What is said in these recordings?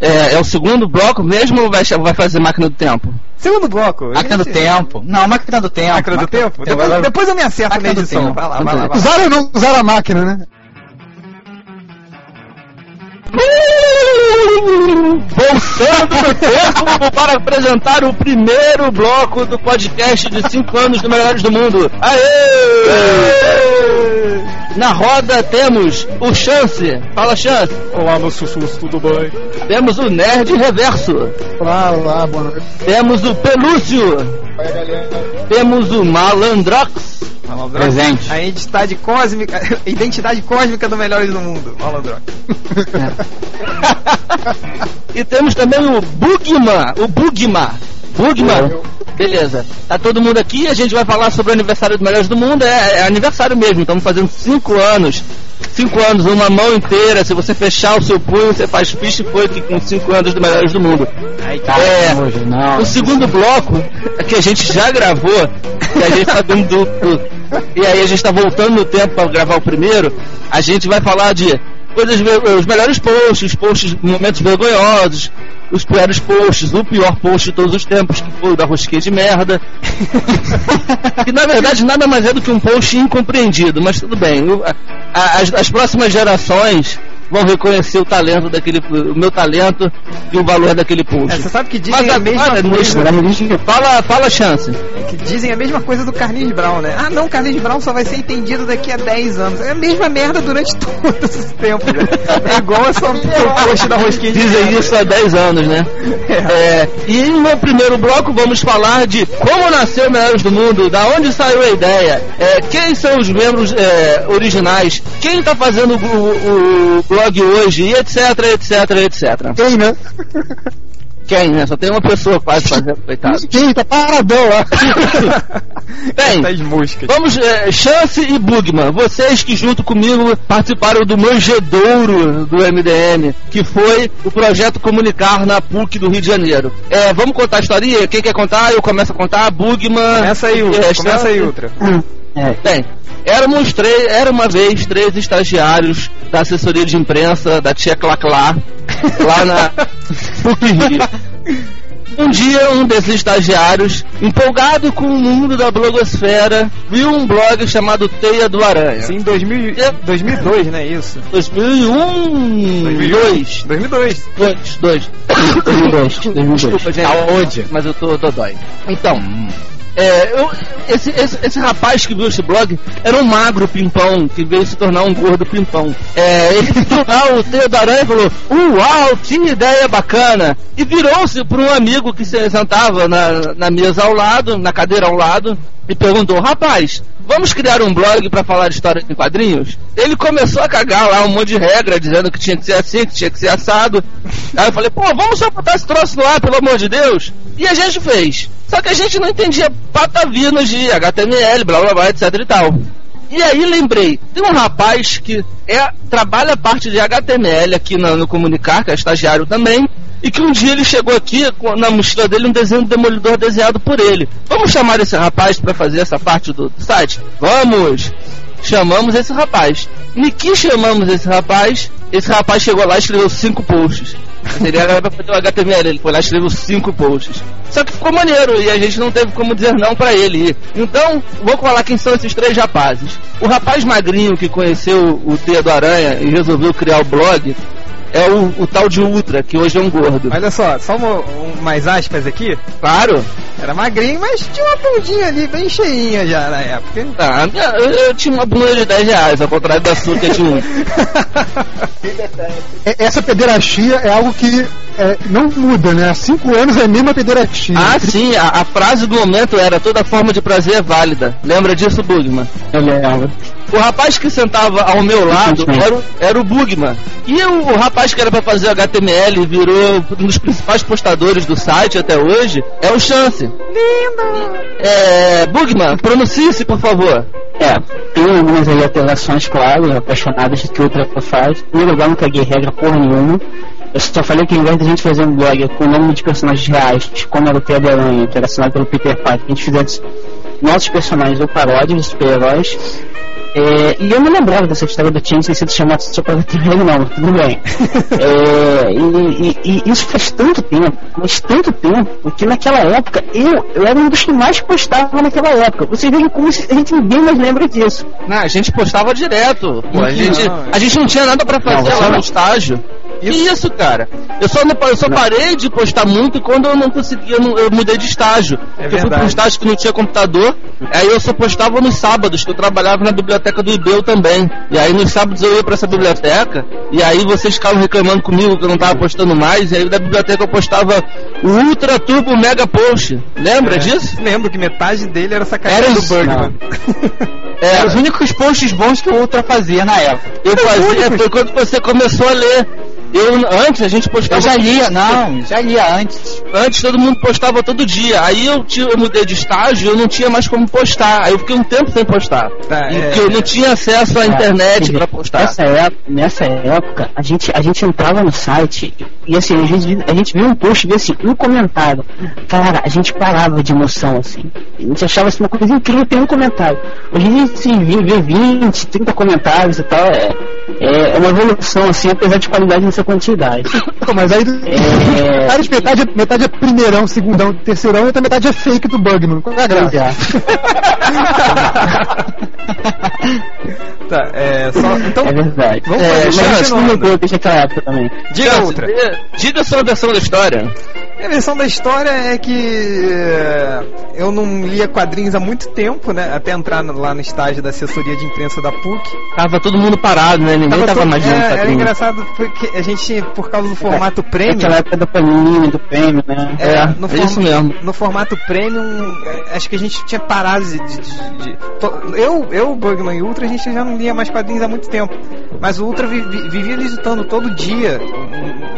É, é o segundo bloco mesmo ou vai, vai fazer máquina do tempo? Segundo bloco. Máquina do tempo. Não, máquina do tempo. Máquina do tempo? Depois, depois eu me acerto na edição. Vai lá, vai lá. Usaram ou não usaram a máquina, né? Voltando no tempo para apresentar o primeiro bloco do podcast de 5 anos do Melhores do Mundo. Aê! Na roda temos o Chance. Fala, Chance. Olá, meus sussurros, tudo bem? Temos o Nerd Reverso. Olá, olá, boa noite. Temos o Pelúcio. Oi, galera. Temos o Malandrox. Malandrox. Presente. A identidade cósmica, identidade cósmica do Melhores do Mundo. Malandrox. e temos também o Bugman. O Bugman. Bugman. Beleza. Tá todo mundo aqui, a gente vai falar sobre o aniversário do Melhores do Mundo. É, é aniversário mesmo, estamos fazendo 5 anos. 5 anos, uma mão inteira. Se você fechar o seu punho, você faz e foi com 5 anos do Melhores do Mundo. Ai, tá. É, Hoje, não. o segundo bloco, é que a gente já gravou, que a gente tá dando duplo, e aí a gente tá voltando no tempo para gravar o primeiro, a gente vai falar de coisas, os melhores posts, os posts, momentos vergonhosos, os piores posts, o pior post de todos os tempos, que foi o da rosquinha de merda. que na verdade nada mais é do que um post incompreendido, mas tudo bem. As, as próximas gerações vão reconhecer o talento daquele, o meu talento e o valor daquele post. É, você sabe que dizem Mas a mesma coisa. Fala, fala chance. Que dizem a mesma coisa do Carlinhos Brown, né? Ah, não, o Carlinhos Brown só vai ser entendido daqui a 10 anos. É a mesma merda durante todo esse tempo, né? É igual essa post da rosquinha Dizem merda. isso há 10 anos, né? É, e no primeiro bloco vamos falar de como nasceu Melhores do Mundo, da onde saiu a ideia, é, quem são os membros é, originais, quem tá fazendo o, o- o blog hoje, e etc, etc, etc. Quem, né? Quem, né? Só tem uma pessoa quase fazendo, coitado. Quem? Tá paradão lá. Bem, moscas. Vamos, é, Chance e Bugman, vocês que junto comigo participaram do Manjedouro do MDM, que foi o projeto Comunicar na PUC do Rio de Janeiro. É, vamos contar a historinha? Quem quer contar? Eu começo a contar. Bugman. Começa aí, é, Ultra. Começa aí. Ultra. Bem, éramos três, era uma vez três estagiários da assessoria de imprensa da tia Claclá, lá na. Um dia, um desses estagiários, empolgado com o mundo da blogosfera, viu um blog chamado Teia do Aranha. Sim, 2000, 2002, né? Isso. 2001, 2002, 2002. 2, 2, 2002, Desculpa, gente. Aonde? Mas eu tô dodói. Então, é, eu- esse, esse, esse rapaz que viu esse blog era um magro pimpão, que veio se tornar um gordo pimpão. É, ele viu lá o Teio da Aranha e falou, uau, que ideia bacana! E virou-se para um amigo que se sentava na, na mesa ao lado, na cadeira ao lado, e perguntou, rapaz, vamos criar um blog para falar de história em quadrinhos? Ele começou a cagar lá um monte de regra, dizendo que tinha que ser assim, que tinha que ser assado. Aí eu falei, pô, vamos só botar esse troço no ar, pelo amor de Deus. E a gente fez. Só que a gente não entendia patavinas de HTML, blá blá blá, etc e tal. E aí lembrei, tem um rapaz que é, trabalha a parte de HTML aqui na- no Comunicar, que é estagiário também, e que um dia ele chegou aqui com na mochila dele um desenho do Demolidor desenhado por ele. Vamos chamar esse rapaz para fazer essa parte do, site? Vamos! Chamamos esse rapaz. E que chamamos esse rapaz? Esse rapaz chegou lá e escreveu cinco posts. Era pra fazer o HTML, ele foi lá e escreveu cinco posts. Só que ficou maneiro e a gente não teve como dizer não pra ele. Então, vou falar quem são esses três rapazes. O rapaz magrinho que conheceu o Teia do Aranha e resolveu criar o blog é o, o tal de Ultra, que hoje é um gordo. Olha só, só uma, um- mais aspas aqui. Claro. Era magrinho, mas tinha uma bundinha ali bem cheinha já na época. Ah, eu, eu tinha uma bunda de 10 reais, ao contrário da sua que é de um. É- Essa pederastia é algo que é, não muda, né? Há cinco anos é a mesma pederastia. Ah, sim, a, a frase do momento era toda forma de prazer é válida. Lembra disso, Bugman? Eu lembro. O rapaz que sentava ao meu lado era, o- era o Bugman. E o, o rapaz que era pra fazer HTML e virou um dos principais postadores do site até hoje é o Chance. Lindo! É, Bugman, pronuncie-se, por favor. É, tem algumas aí alterações, claro, apaixonadas de que outra faz. Em primeiro lugar, não caguei regra porra nenhuma. Eu só falei que ao invés de a gente fazer um blog com o nome de personagens reais, como era o Pedro Aranha, que era assinado pelo Peter Parker, a gente fizesse nossos personagens ou paródias de super-heróis. É, e eu não lembrava dessa história do Change ter sido chamado só para terreno, não, tudo bem. É, e, e- e isso faz tanto tempo, mas tanto tempo, que naquela época eu, eu era um dos que mais postava naquela época. Você veja como se- a gente ninguém mais lembra disso. Não, a gente postava direto. Pô, a, gente, a gente não tinha nada pra fazer Não, lá você no não. estágio. Que isso, cara? Eu só, não- eu só parei de postar muito quando eu não conseguia, não- eu mudei de estágio. É eu fui pra verdade. um estágio que não tinha computador, aí eu só postava nos sábados, que eu trabalhava na biblioteca do IBEU também. E aí nos sábados eu ia pra essa biblioteca, e aí vocês ficavam reclamando comigo que eu não tava postando mais, e aí da biblioteca eu postava o Ultra Turbo Mega Post. Lembra É. disso? Lembro que metade dele era sacanagem Era do isso, Bugman. É, Eram os únicos posts bons que o Ultra fazia na época. Eu fazia, foi quando você começou a ler. Eu, antes a gente postava. Eu já lia, não, já lia antes. Antes todo mundo postava todo dia. Aí eu, eu mudei de estágio eu não tinha mais como postar. Aí eu fiquei um tempo sem postar. É. porque eu não tinha acesso à internet pra postar. Nessa época, nessa época a, gente, a gente entrava no site e assim, a gente, a gente via um post e via assim, um comentário. Cara, a gente parava de emoção, assim. A gente achava assim, uma coisa incrível ter um comentário. Hoje a gente assim, vê, vê 20, 30 comentários e tal. É, é é uma evolução, assim, apesar de qualidade nessa quantidade. Pô, mas aí. É. Cara, de metade, é- metade é primeirão, segundão, terceirão e outra metade é fake do Bugman. Qual é a graça? é, Tá, é, só, então, é verdade. Vamos é, fazer, mas isso não mudou desde aquela época também. diga Cássio, outra. Diga a sua versão da história. A versão da história é que é, eu não lia quadrinhos há muito tempo, né? Até entrar lá no estágio da assessoria de imprensa da PUC. Tava todo mundo parado, né? Ninguém tava, todo- mais lendo é, era engraçado porque a gente, por causa do formato premium, Naquela época do Panini, do prêmio, né? É, no no, é isso form- mesmo. no formato premium, é, acho que a gente tinha parado de. de- de- eu, eu, Bugman e Ultra, a gente já não lia mais quadrinhos há muito tempo. Mas o Ultra vi- vi- vivia visitando todo dia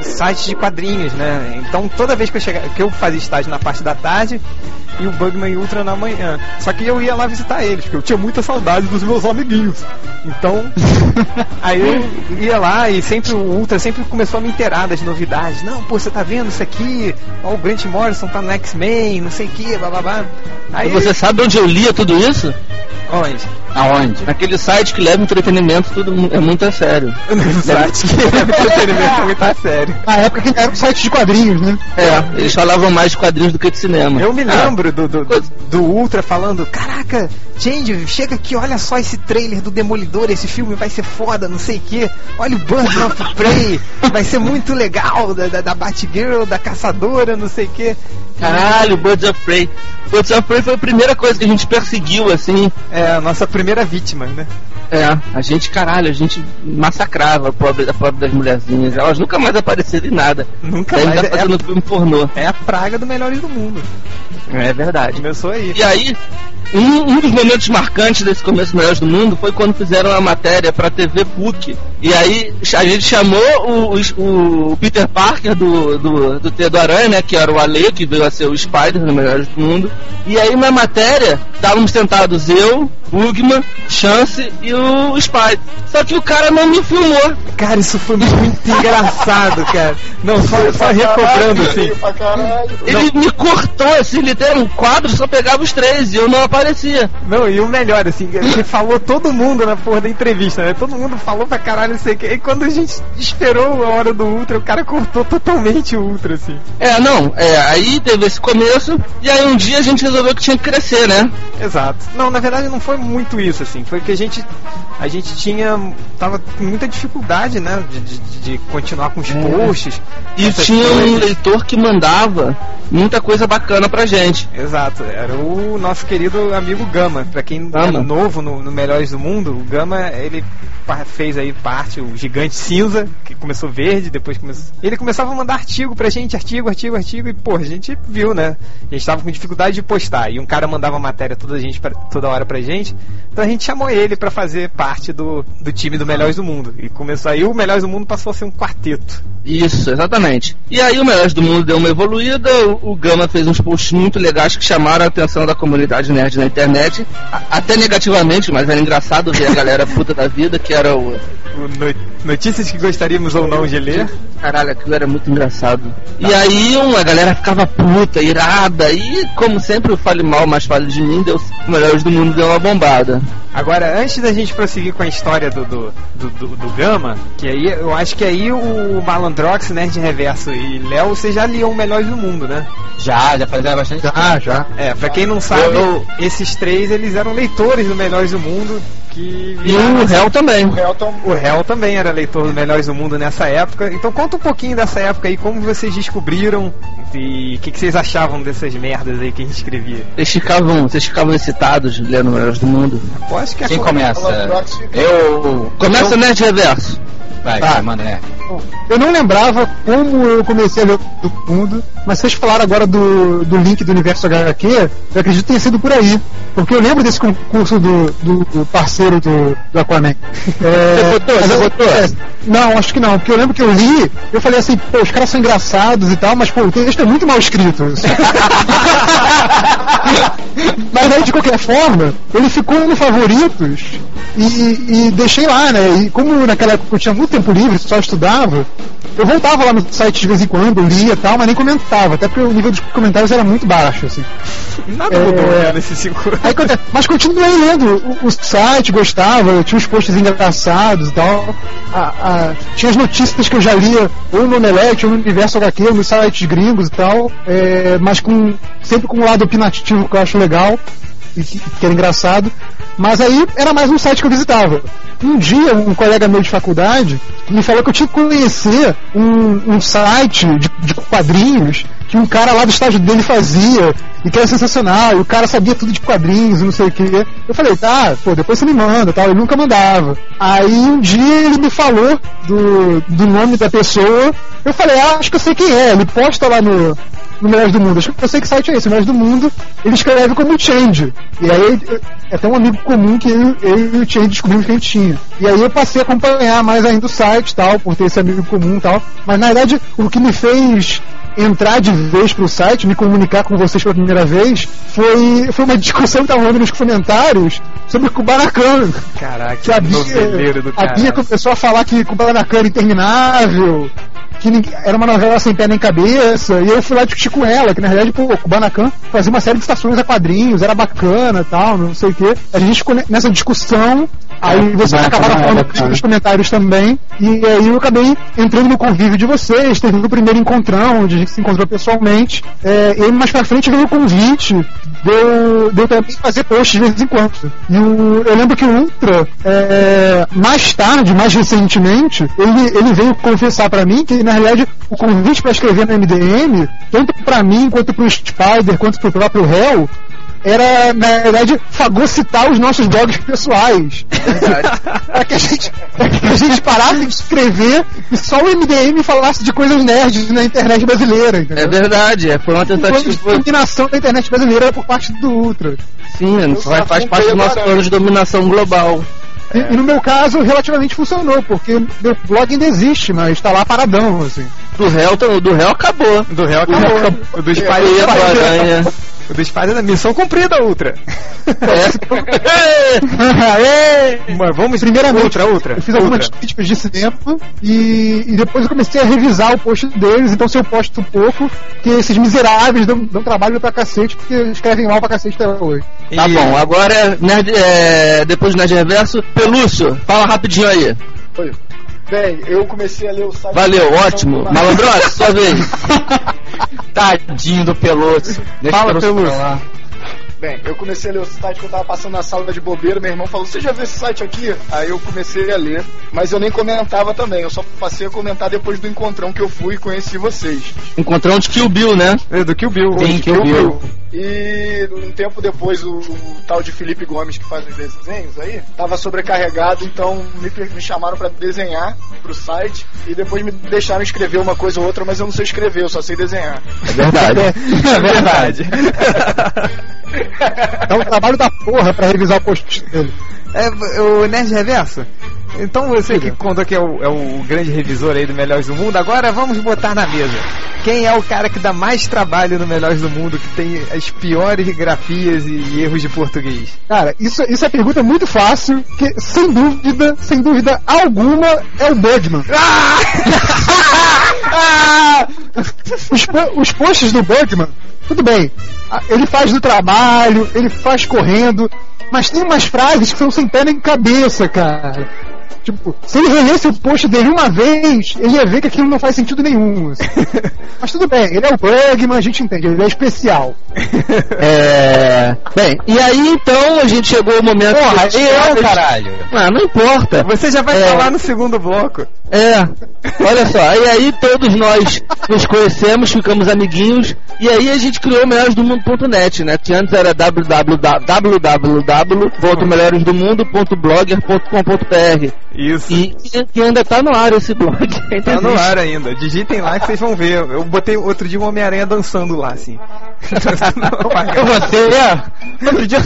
sites de quadrinhos, né? Então toda vez que eu chegava, que eu fazia estágio na parte da tarde e o Bugman e o Ultra na manhã. Só que eu ia lá visitar eles, porque eu tinha muita saudade dos meus amiguinhos. Então, aí eu ia lá e sempre o Ultra sempre começou a me inteirar das novidades. Não, pô, você tá vendo isso aqui? Ó, o Grant Morrison tá no X-Men, não sei o que, blá blá blá. Aí E você sabe onde eu lia tudo isso? Onde? Aonde? Naquele site que leva entretenimento, tudo é muito a sério. No site que é entretenimento muito a sério. Na época que era um site de quadrinhos, né? É, eles falavam mais de quadrinhos do que de cinema. Eu me Ah, lembro do, do, do, do Ultra falando, caraca, Change, chega aqui, olha só esse trailer do Demolidor, esse filme vai ser foda, não sei o que. Olha o Birds of Prey, vai ser muito legal, da, da, da Batgirl, da caçadora, não sei o que. Caralho, Birds of Prey. Birds of Prey foi a primeira coisa que a gente perseguiu, assim. É a nossa primeira vítima, né? É, a gente, caralho, a gente massacrava a pobre, a pobre das mulherzinhas. Elas nunca mais apareceram em nada. Nunca mais. É, fazendo filme pornô. é a praga do Melhores do Mundo. É verdade. Começou aí. E aí, um, um dos momentos marcantes desse começo Melhores do Mundo foi quando fizeram a matéria pra TV PUC. E aí a gente chamou o, o- o Peter Parker do, do, do Aranha, né? Que era o Ale, que veio a ser o Spider no Melhores do Mundo. E aí na matéria estávamos sentados eu, Bugman, Chance e o Spider. Só que o cara não me filmou. Cara, isso foi muito engraçado, cara. Não, só, só recobrando assim. Ele me cortou assim, ele tem um quadro, só pegava os três e eu não aparecia. Não, e o melhor, assim, ele falou todo mundo na porra da entrevista, né? Todo mundo falou pra caralho, não sei o que. E quando a gente esperou a hora do Ultra, o cara cortou totalmente o Ultra, assim. É, não, é, aí teve esse começo, e aí um dia a gente resolveu que tinha que crescer, né? Exato. Não, na verdade não foi muito isso, assim. Foi que a gente. A gente tinha. Tava com muita dificuldade, né? De, de, de continuar com os posts. E tinha um coisas. leitor que mandava muita coisa bacana pra gente. Exato, era o nosso querido amigo Gama. Pra quem Gama. é novo no, no Melhores do Mundo, o Gama, ele fez aí parte, o Gigante Cinza, que começou verde, depois começou. Ele começava a mandar artigo pra gente, artigo, artigo, artigo, e pô, a gente viu, né? A gente tava com dificuldade de postar. E um cara mandava matéria toda, a gente pra- toda hora pra gente. Então a gente chamou ele pra fazer parte do, do time do Melhores do Mundo. E começou aí, o Melhores do Mundo passou a ser um quarteto. Isso, exatamente. E aí o Melhores do Mundo deu uma evoluída, o, o Gama fez uns posts muito legais que chamaram a atenção da comunidade nerd na internet, até negativamente, mas era engraçado ver a galera puta da vida, que era o... O no- Notícias que gostaríamos ou não de ler. Caralho, aquilo era muito engraçado. E aí uma galera ficava puta, irada, e como sempre o Fale Mal, mas Fale de Mim, deu, o Melhores do Mundo deu uma bombada. Agora, antes da gente prosseguir com a história do, do, do, do- do Gama, que aí eu acho que aí o Malandrox, Nerd Reverso e Léo, vocês já liam Melhores do Mundo, né? Já, já fazia bastante Já, já. É, pra quem não sabe, esses três eles eram leitores do Melhores do Mundo que E o réu também. O Helton O Hell também era leitor do Melhores do Mundo nessa época. Então conta um pouquinho dessa época aí, como vocês descobriram e o que, que vocês achavam dessas merdas aí que a gente escrevia. Vocês ficavam, vocês ficavam excitados lendo Melhores do Mundo. Eu que a Quem co- começa? Eu. Começa o Nerd Reverso. Vai, Tá. vai, manda, é. Eu não lembrava como eu comecei a ler do mundo, mas vocês falaram agora do, do link do universo HQ, eu acredito que tenha sido por aí. Porque eu lembro desse concurso do, do- do parceiro do, do Aquaman. É, Você botou? Você eu- botou? é, não, acho que não, porque eu lembro que eu li, eu falei assim, pô, os caras são engraçados e tal, mas pô, o texto é muito mal escrito. mas aí, de qualquer forma, ele ficou no favoritos e, e deixei lá, né? E como naquela época eu tinha muito tempo livre, só estudava, eu voltava lá no site de vez em quando, lia e tal, mas nem comentava, até porque o nível dos comentários era muito baixo, assim. Nada É. mudou né, nesses cinco anos. Aí, conte- mas continuei lendo o, o site, gostava, tinha os posts engraçados e tal. A- a- tinha as notícias que eu já lia ou no Omelete, ou no Universo HQ, ou nos sites gringos e tal, é, mas com sempre com um lado opinativo que eu acho legal e que, que era engraçado. Mas aí era mais um site que eu visitava. Um dia, um colega meu de faculdade me falou que eu tinha que conhecer um, um site de, de quadrinhos que um cara lá do estágio dele fazia e que era sensacional, e o cara sabia tudo de quadrinhos e não sei o que. Eu falei, tá, pô, depois você me manda tal. Ele nunca mandava. Aí um dia ele me falou do, do nome da pessoa. Eu falei, ah, acho que eu sei quem é. Ele posta lá no, no Melhores do Mundo. Acho que eu sei que site é esse, Melhores do Mundo. Ele escreve como Change. E aí é até um amigo comum que eu, eu e o Change descobrimos que a gente tinha. E aí eu passei a acompanhar mais ainda o site tal, por ter esse amigo comum e tal. Mas na verdade o que me fez entrar de vez pro site, me comunicar com vocês pela primeira vez, foi, foi uma discussão que tava rolando nos comentários sobre Kubanacan. Caraca, Que a que Bia, do a. Bia começou a falar que Kubanacan era interminável, que era uma novela sem pé nem cabeça, e eu fui lá discutir com ela, que na realidade, pô, Kubanacan fazia uma série de estações a quadrinhos, era bacana tal, não sei o que. A gente ficou ne- nessa discussão, aí vocês acabaram falando bacana. nos comentários também, e aí eu acabei entrando no convívio de vocês, teve o primeiro encontrão, onde a gente se encontrou pessoalmente, é, e mais pra frente veio o convite de eu, também fazer posts de vez em quando. E o- eu lembro que o Ultra, é, mais tarde, mais recentemente, ele, ele veio confessar pra mim que, na realidade, o convite pra escrever no MDM, tanto pra mim, quanto pro Spider, quanto pro próprio Hell, era, na verdade, fagocitar os nossos blogs pessoais. para que a gente, pra que a gente parasse de escrever e só o MDM falasse de coisas nerds na internet brasileira. É Entendeu? verdade, é, foi uma Foi uma tentativa. dominação da internet brasileira por parte do Ultra. Sim, faz, faz parte do nosso plano de dominação global. E, e no meu caso, relativamente funcionou, porque meu blog ainda existe, mas está lá paradão, assim. Do réu, do réu acabou. Do réu Do réu acabou. acabou. O do E Spider aí, a aranha. O do Spider da missão cumprida, Ultra. É. Mas vamos Primeiramente, Ultra, Ultra. Eu fiz algumas críticas de cinema e, e depois eu comecei a revisar o post deles, então se eu posto pouco, que esses miseráveis dão, dão trabalho pra cacete, porque escrevem mal pra cacete até hoje. Tá E- bom, agora é, Nerd, é, depois do Nerd Reverso, Pelúcio, fala rapidinho aí. Foi. Bem, eu comecei a ler o site. Valeu, ótimo. Malandrox, sua vez. Tadinho do Peloso. Deixa Fala, o Peloso. Bem, eu comecei a ler o site que eu tava passando na sala de bobeira, meu irmão falou, você já viu esse site aqui? Aí eu comecei a ler, mas eu nem comentava também, eu só passei a comentar depois do encontrão que eu fui e conheci vocês. Encontrão de Kill Bill, né? É, Do Kill Bill. Sim, Kill Bill. E um tempo depois o, o tal de Felipe Gomes que faz os desenhos aí, tava sobrecarregado, então me, me chamaram pra desenhar pro site e depois me deixaram escrever uma coisa ou outra, mas eu não sei escrever, eu só sei desenhar. É verdade. É verdade. Dá um trabalho da porra pra revisar o post dele. É, o Nerd Reverso. Então você que contou que é o, é o grande revisor aí do Melhores do Mundo, agora vamos botar na mesa. Quem é o cara que dá mais trabalho no Melhores do Mundo, que tem as piores grafias e erros de português? Cara, isso, isso é pergunta muito fácil, que sem dúvida, sem dúvida alguma, é o Budman. os, po- os posts do Budman, tudo bem, ah, ele faz do trabalho, ele faz correndo, Mas tem umas frases que são sem pé nem cabeça, cara. Tipo, se ele relesse o post dele uma vez, ele ia ver que aquilo não faz sentido nenhum. assim. Mas tudo bem, ele é o Bugman, a gente entende, ele é especial. É. Bem, e aí então a gente chegou ao momento. Porra, que- eu, caralho. Ah, não importa. Você já vai É. falar no segundo bloco. É, olha só, e aí todos nós nos conhecemos, ficamos amiguinhos, e aí a gente criou o melhoresdomundo.net, né? Que antes era www.melhoresdomundo.blogger.com.br Isso. e que ainda tá no ar esse blog. ainda Tá no existe. ar ainda. Digitem lá que vocês vão ver. Eu botei outro dia um Homem-Aranha dançando lá, assim. Você é? Outro dia-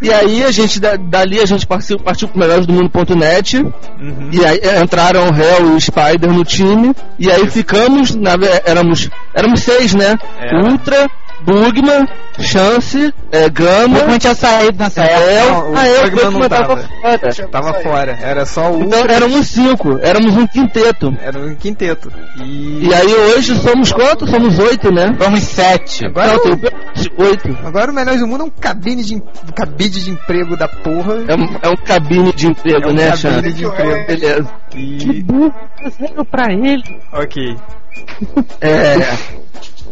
E aí a gente, da- dali a gente partiu, partiu pro melhoresdomundo.net, Uhum. E aí é, entraram o Hell e o Spider no time. E aí ficamos, na, éramos, éramos seis, né? Era. Ultra, Bugman, Chance, é, Gama, Não tinha saído nessa época. Não, o ah, é, o Bugman não Bugman tava tava. fora. Tava fora. Era só o. Então éramos cinco, éramos um quinteto. Era um quinteto. E. E aí hoje somos quantos? Somos oito, né? Vamos sete. Agora, Não, o, tem oito. agora o Melhores do Mundo é um cabine de, cabide de emprego da porra. É um, é um cabine de emprego, É um né, cabine Chance? de emprego. Beleza. E. burro, zero pra ele. Ok. É.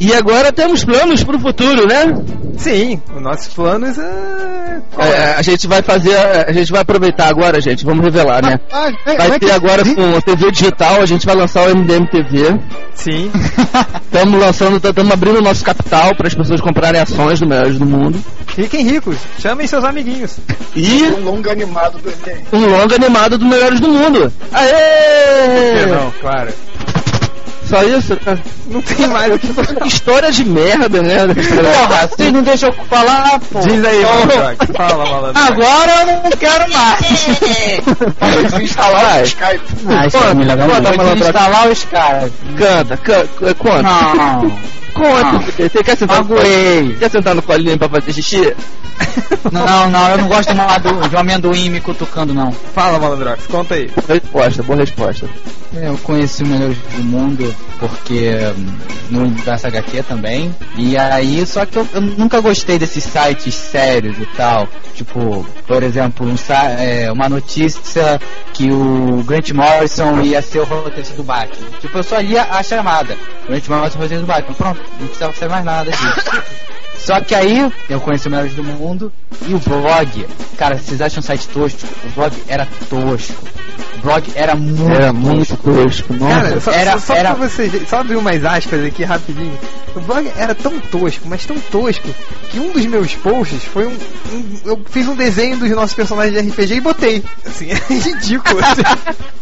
E agora temos planos pro futuro, né? Sim, os nossos planos é. É, a gente vai fazer, a gente vai aproveitar agora, gente, vamos revelar, né? Ah, é- Vai é ter que- agora com a TV digital, a gente vai lançar o MDM TV. Sim. Estamos lançando, estamos abrindo o nosso capital para as pessoas comprarem ações do Melhores do Mundo. Fiquem ricos. Chamem seus amiguinhos. E Um longa animado do MDM. um longa animado do Melhores do Mundo. Aê! Não, claro. Só isso? Tá? Não tem mais o que falar. Que história de merda, né? Porra, vocês não deixam eu falar, pô. Diz aí, Malandrox. Fala, malandro. Agora eu não quero mais. Instalar o Skype. Ah, isso é me legal Conta, muito. Vou instalar os caras. Canta, canta, conta. Não. Conta. Não. Você quer sentar, no Magoei. quer sentar no colinho pra fazer xixi? Não, não, eu não gosto de, uma, de um amendoim me cutucando, não. Fala, Malandrox. Conta aí. Boa resposta, boa resposta. É, Eu conheci o Melhores do Mundo porque hum, no universo HQ também. E aí, só que eu, eu nunca gostei desses sites sérios e tal. Tipo, por exemplo, um, é, uma notícia que o Grant Morrison ia ser o roteirista do Batman. Tipo, eu só lia a chamada. Grant Morrison roteirista do Batman. Pronto, não precisava ser mais nada disso. Só que aí eu conheci o Melhores do Mundo e o blog, cara, vocês acham um site tosco? O blog era tosco. O blog era muito Era muito tosco, Cara, nossa. só, era- só, só era- pra vocês só abrir umas aspas aqui rapidinho. O blog era tão tosco, mas tão tosco, que um dos meus posts foi um. um- eu fiz um desenho dos nossos personagens de RPG e botei. Assim, é ridículo. assim.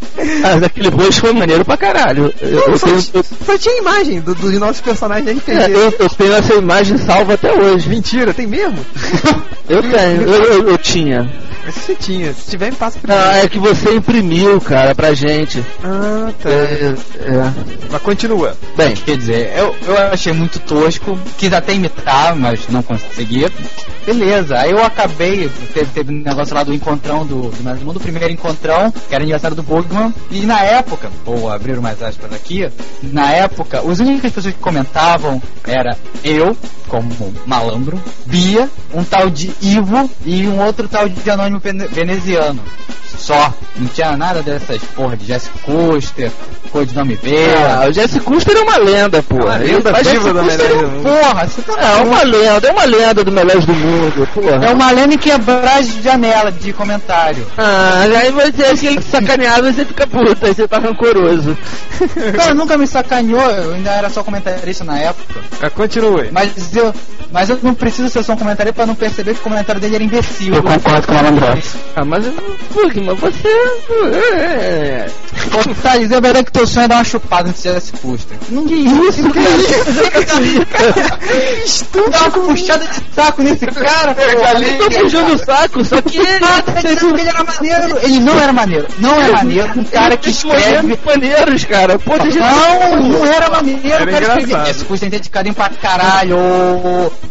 Ah, aquele post foi maneiro pra caralho. Eu, Não, eu só, tenho, só tinha imagem do- dos nossos personagens de RPG. é, eu- eu tenho essa imagem salva até hoje. Mentira, tem mesmo? Eu tenho, eu, eu- eu tinha. Mas você tinha. Se tiver, me passa pra Ah, é que você imprimiu, cara, pra gente. Ah, tá. É, é. Mas continua. Bem, Quer dizer, eu, eu achei muito tosco, quis até imitar, mas não consegui. Beleza, aí eu acabei, teve, teve um negócio lá do encontrão do, do do Mundo, o primeiro encontrão, que era aniversário do Bugman, e na época, vou abrir mais aspas aqui, na época, as únicas pessoas que comentavam era eu, como malandro, Bia, um tal de Ivo e um outro tal de anônimo vene- veneziano. Só, não tinha nada dessas porra de Jessica Custer, codinome B. ah, o Jesse Custer é uma lenda, pô. Uma Ele lenda viva do Jesse é um- do Mundo. Porra, você tá É uma lenda, é uma lenda do Melhores do Mundo, porra. É uma lenda em quebrar as janelas de comentário. Ah, aí você é aquele sacaneado e você fica puto, aí você tá rancoroso. Cara, nunca me sacaneou, eu ainda era só comentarista na época. Mas continue. Mas eu, mas eu não preciso ser só um comentarista pra não perceber que o comentário dele era imbecil. Eu concordo com o Malandrox. Ah, mas Bugman, você. é, Pô, tá dizendo a verdade que teu sonho é dar uma chupada no Jesse Custer. Não que isso, cara. Dá uma puxada de saco nesse cara, pô. Eu tô puxando o saco, só que ele. Ah, tá dizendo que ele era maneiro. Ele não era maneiro. Não é maneiro. Um cara que escreve maneiros, cara. Pô, Não, não era maneiro, Era cara. Esse tem dedicado pra caralho.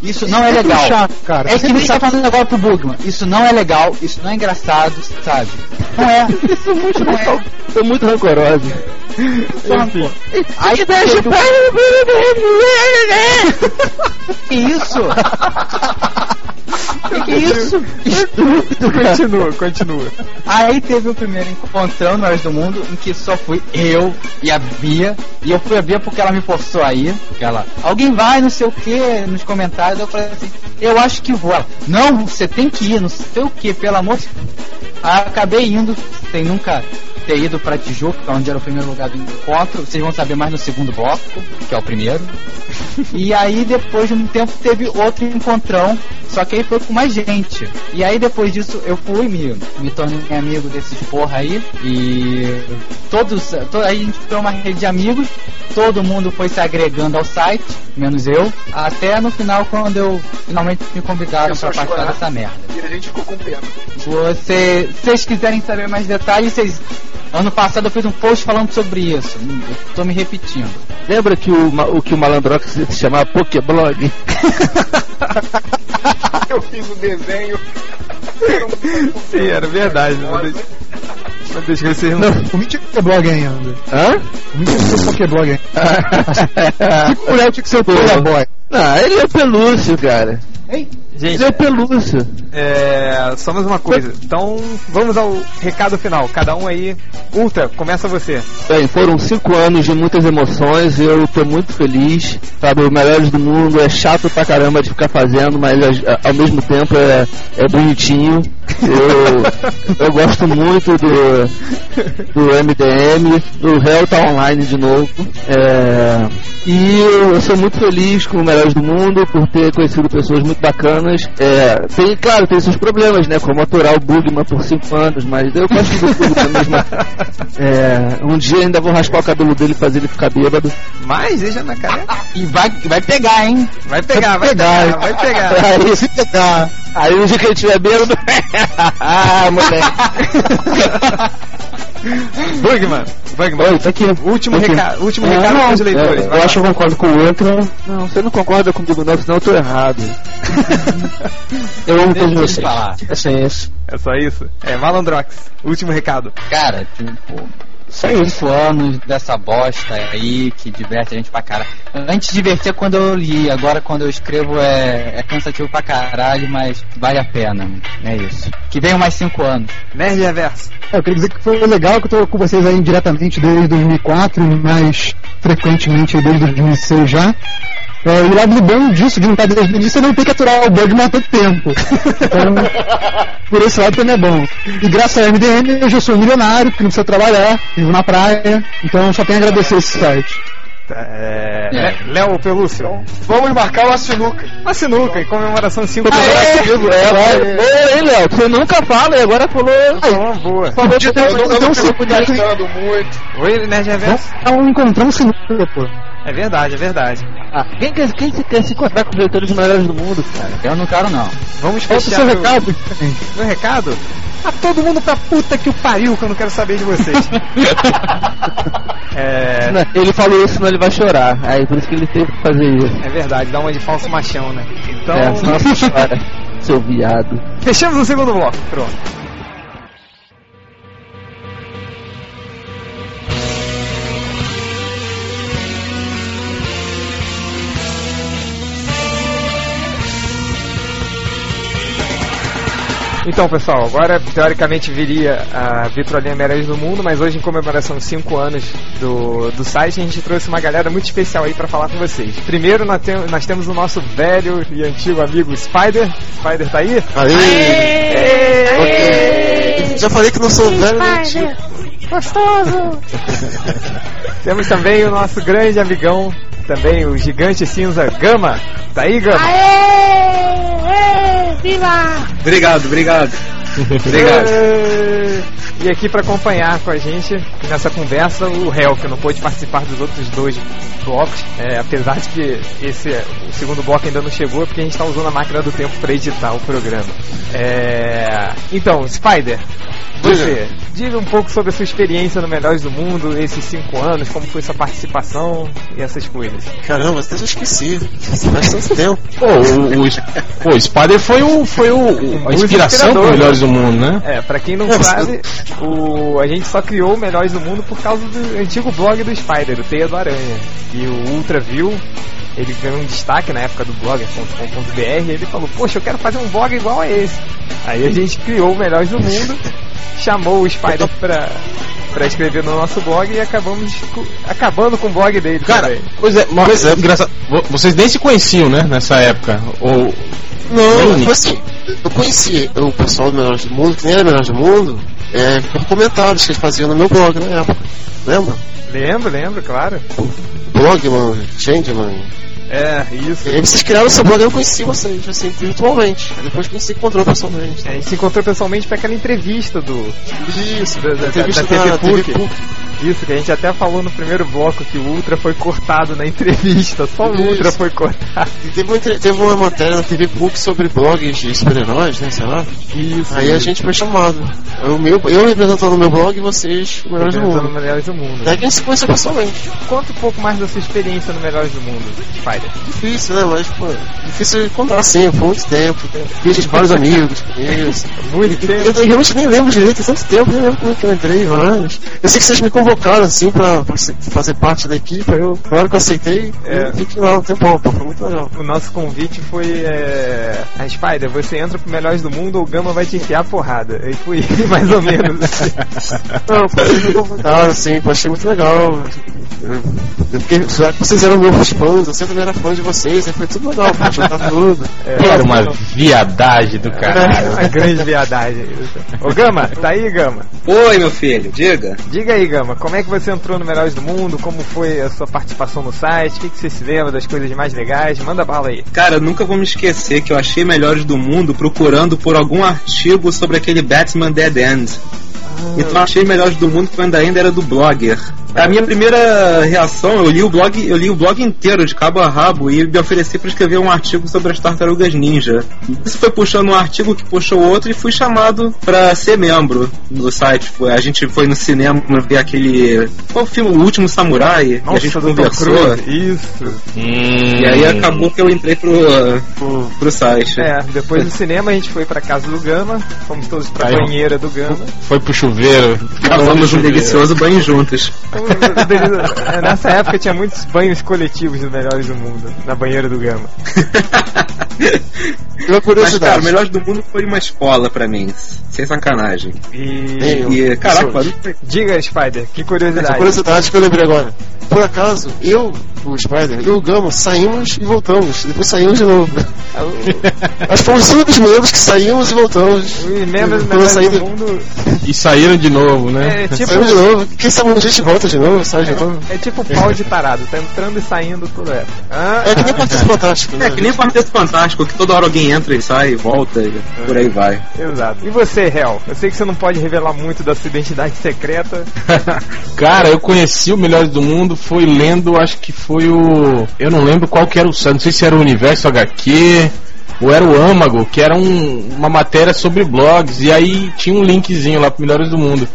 Isso não é legal. chato, cara. É que nem tá falando agora pro Bugman. Isso não é legal, isso não é engraçado, sabe? Não é. Isso é muito Não é. muito rancoroso. Enfim. Aí Aí deixa teve- Que isso? que que é isso? isso? Estúpido. Continua, continua. Aí teve o primeiro encontrão no Melhores do Mundo, em que só fui eu e a Bia. E eu fui a Bia porque ela me forçou a ir. Porque ela, alguém vai, não sei o que, nos comentários. Eu falei assim, eu acho que vou. Ela, não, você tem que ir, não sei o que, pelo amor de Aí acabei indo, sem nunca ter ido pra Tijuca, é onde era o primeiro lugar do encontro. Vocês vão saber mais no segundo bloco, que é o primeiro. E aí, depois de um tempo, teve outro encontrão, só que aí foi com mais gente. E aí, depois disso, eu fui me, me tornei amigo desses porra aí. E todos, to, aí a gente criou uma rede de amigos. Todo mundo foi se agregando ao site, menos eu. Até no final, quando eu finalmente me convidaram Começou pra a participar dessa merda. E a gente ficou com pena. Você, se vocês quiserem saber mais detalhes, vocês. Ano passado eu fiz um post falando sobre isso. Eu tô me repetindo. Lembra que o, o que o Malandrox se chamava Pokéblog? Eu fiz o desenho. Sim, era verdade. Não deixa, que vocês não. O Mítico é blog ainda. Hã? O Mítico é Pokéblog ainda. Que mulher tinha que ser o Playboy? Não, ele é o Pelúcio, cara. Gente, Ele é o Pelúcio. é, só mais uma coisa. Então, vamos ao recado final. Cada um aí. Ultra, começa você. Bem, foram cinco anos de muitas emoções, eu tô muito feliz, sabe, o Melhores do Mundo é chato pra caramba de ficar fazendo, mas a- ao mesmo tempo é, é bonitinho. Eu, eu gosto muito do, do MDM, do Hell tá online de novo. É, e eu sou muito feliz com o Melhores do Mundo por ter conhecido pessoas muito bacanas. É, tem, claro, tem seus problemas, né? Como aturar o Bugman por cinco anos, mas eu gosto do Bugman mesmo. É, um dia ainda vou raspar o cabelo dele e fazer ele ficar bêbado. Mas deixa na cara. E vai, vai pegar, hein? Vai pegar, vai pegar, vai pegar. Aí, Se pegar. aí o dia que ele tiver bêbado. ah, moleque. Bugman, Bugman. Oi, tá aqui. Último, Tá aqui. reca último É, recado não, para os leitores. é, eu lá. acho que eu concordo com o outro. Não, você não concorda comigo não, senão eu tô errado. Eu amo todos vocês. falar. É só isso. É só isso? É, Malandrox, último recado. Cara, tipo, cinco anos dessa bosta aí que diverte a gente pra caralho. Antes divertia quando eu li, agora quando eu escrevo é, é cansativo pra caralho, mas vale a pena. É isso. Que venham mais cinco anos. Nerd Reverso. É, Eu queria dizer que foi legal que eu tô com vocês aí diretamente desde 2004 e mais frequentemente desde 2006 já. É, e o lado bom disso, de não estar desde o início, é não ter que aturar o Bugman há tanto tempo. Então, por esse lado também é bom. E graças ao MDM, eu já sou um milionário, porque não precisa trabalhar, vivo na praia, então só tenho a agradecer esse site. É, É. Léo Pelúcio. Vamos marcar uma sinuca. Uma sinuca em comemoração 5 É, anos. é, é, hein, Léo? Você nunca fala e agora falou. Uma boa. Falou que Eu tem eu então não você fico podia gastando muito. Oi, Nerd Reverso. Então, é um encontrão sinuca, pô. É verdade, é verdade. Ah, quem, quer, quem se quer se encontrar com os leitores melhores do mundo, cara? Eu não quero não. Vamos é fechar seu o- recado? Meu recado? A todo mundo pra puta que o pariu, que eu não quero saber de vocês. é, Não, Ele falou isso, senão ele vai chorar. Aí por isso que ele teve que fazer isso. é verdade, dá uma de falso machão, né? Então, É, você chora, seu viado. fechamos o segundo bloco. Pronto. Então, pessoal, agora teoricamente viria a Vitrolinha Melhores do Mundo, mas hoje, em comemoração aos 5 anos do, do site, a gente trouxe uma galera muito especial aí pra falar com vocês. Primeiro, nós, tem- nós temos o nosso velho e antigo amigo Spider. Spider tá aí? Aê! Já falei que não sou velho nem antigo. Temos também o nosso grande amigão, também o gigante cinza Gama. Tá aí, Gama? Obrigado, obrigado. Obrigado. E aqui para acompanhar com a gente nessa conversa o Hel, que não pôde participar dos outros dois blocos, é, apesar de que esse o segundo bloco ainda não chegou, porque a gente está usando a máquina do tempo para editar o programa. É, então, Spider, você, diga um pouco sobre a sua experiência no Melhores do Mundo, esses cinco anos, como foi sua participação e essas coisas. Caramba, até já esqueci. Faz tanto tempo. Pô, o, o, o Spider foi, o, foi o, o- a inspiração inspirador, pro né? Melhores do Mundo, né? É, pra quem não É, você- o, a gente só criou o Melhores do Mundo por causa do antigo blog do Spider, o Teia do Aranha. E o Ultra viu, ele ganhou um destaque na época do blogger.com.br e ele falou, poxa, eu quero fazer um blog igual a esse. Aí a gente criou o Melhores do Mundo, chamou o Spider pra, pra escrever no nosso blog e acabamos acabando com o blog dele Cara, também. pois é, mas é engraçado. Vo- Vocês nem se conheciam, né, nessa época? Ou. Não, assim, eu conheci o pessoal do Melhores do Mundo, que nem era Melhores do Mundo, é, por comentários que eles faziam no meu blog na época. Lembra? Lembro, lembro, claro. Blog, mano, Changeman. É, isso. E aí vocês criaram o seu blog, eu conheci vocês, assim, virtualmente. Depois que a gente se encontrou pessoalmente. A gente se encontrou pessoalmente para aquela entrevista do. Isso, da, da, entrevista da TV da PUC. TV PUC. Isso, que a gente até falou no primeiro bloco que o Ultra foi cortado na entrevista. Só o Isso. Ultra foi cortado. E teve uma, teve uma matéria na TV PUC sobre blogs de super-heróis, né, sei lá. Isso. Aí a gente foi chamado. Eu, meu, eu representando o meu blog e vocês, o Melhores do Mundo. Melhores do Mundo. Que a gente se conheceu pessoalmente. Conta um pouco mais da sua experiência no Melhores do Mundo, Spider. Difícil, né? Mas, pô, difícil de contar assim, por muito tempo. Fiz vários amigos com isso. Muito Eu, tempo. eu realmente nem lembro direito, tanto tempo, nem lembro como é que eu entrei, mas. Eu sei que vocês me convocaram assim pra, pra fazer parte da equipe, eu, hora que eu aceitei, É. fiquei lá um tempão, pô, foi muito legal. O nosso convite foi. É... A Spider, você entra pro Melhores do Mundo ou o Gama vai te enfiar a porrada. E foi mais ou menos assim. Não, pô, vocês me convocaram, assim, pô, achei muito legal. Eu fiquei, já que vocês eram meus fãs, eu sempre era fã de vocês, aí foi tudo legal, pô, juntar tudo. Era uma viadagem do caralho. Uma grande viadagem. Ô Gama, tá aí, Gama? Oi, meu filho, diga. Diga aí, Gama, como é que você entrou no Melhores do Mundo? Como foi a sua participação no site? O que, que você se lembra das coisas mais legais? Manda bala aí. Cara, eu nunca vou me esquecer que eu achei melhores do mundo procurando por algum artigo sobre aquele Batman Dead End. Então eu achei melhores do mundo quando ainda era do blogger. A minha primeira reação, eu li o blog, eu li o blog inteiro de cabo a rabo e me ofereci para escrever um artigo sobre as tartarugas ninja. Isso foi puxando um artigo que puxou outro e fui chamado para ser membro do site. A gente foi no cinema ver aquele qual filme, o último samurai, e a gente conversou. Isso. E aí acabou que eu entrei pro, pro, pro site. É, depois do cinema a gente foi pra casa do Gama, fomos todos pra Aí, ó. banheira do Gama. Foi pro chuveiro. Acabamos um delicioso banho juntos. Nessa época tinha muitos banhos coletivos dos melhores do mundo, na banheira do Gama. E uma Mas, curiosidade. cara, o Melhores do Mundo foi uma escola pra mim. Sem sacanagem. E. E, caraca. Diga, Spider, que Essa curiosidade. curiosidade que eu lembrei agora. Por acaso, eu, o Spider e o Gama saímos e voltamos. Depois saímos de novo. Acho que fomos os únicos membros que saímos e voltamos. Os membros do Quando melhores saí do do- mundo E saíram de novo, né? é tipo. Saímos de novo. Quem sabe a gente volta de novo, sai de novo. É tipo pau de tarado, tá entrando e saindo toda época. Ah, É que nem Quarteto Fantástico, né? É que nem o Quarteto Fantástico, que toda hora alguém entra e sai, volta e por aí vai. Exato. E você, Hel? Eu sei que você não pode revelar muito da sua identidade secreta. Cara, eu conheci o Melhores do Mundo, foi lendo, acho que foi o. Eu não lembro qual que era o não sei se era o Universo HQ ou era o Âmago, que era um- uma matéria sobre blogs, e aí tinha um linkzinho lá pro Melhores do Mundo.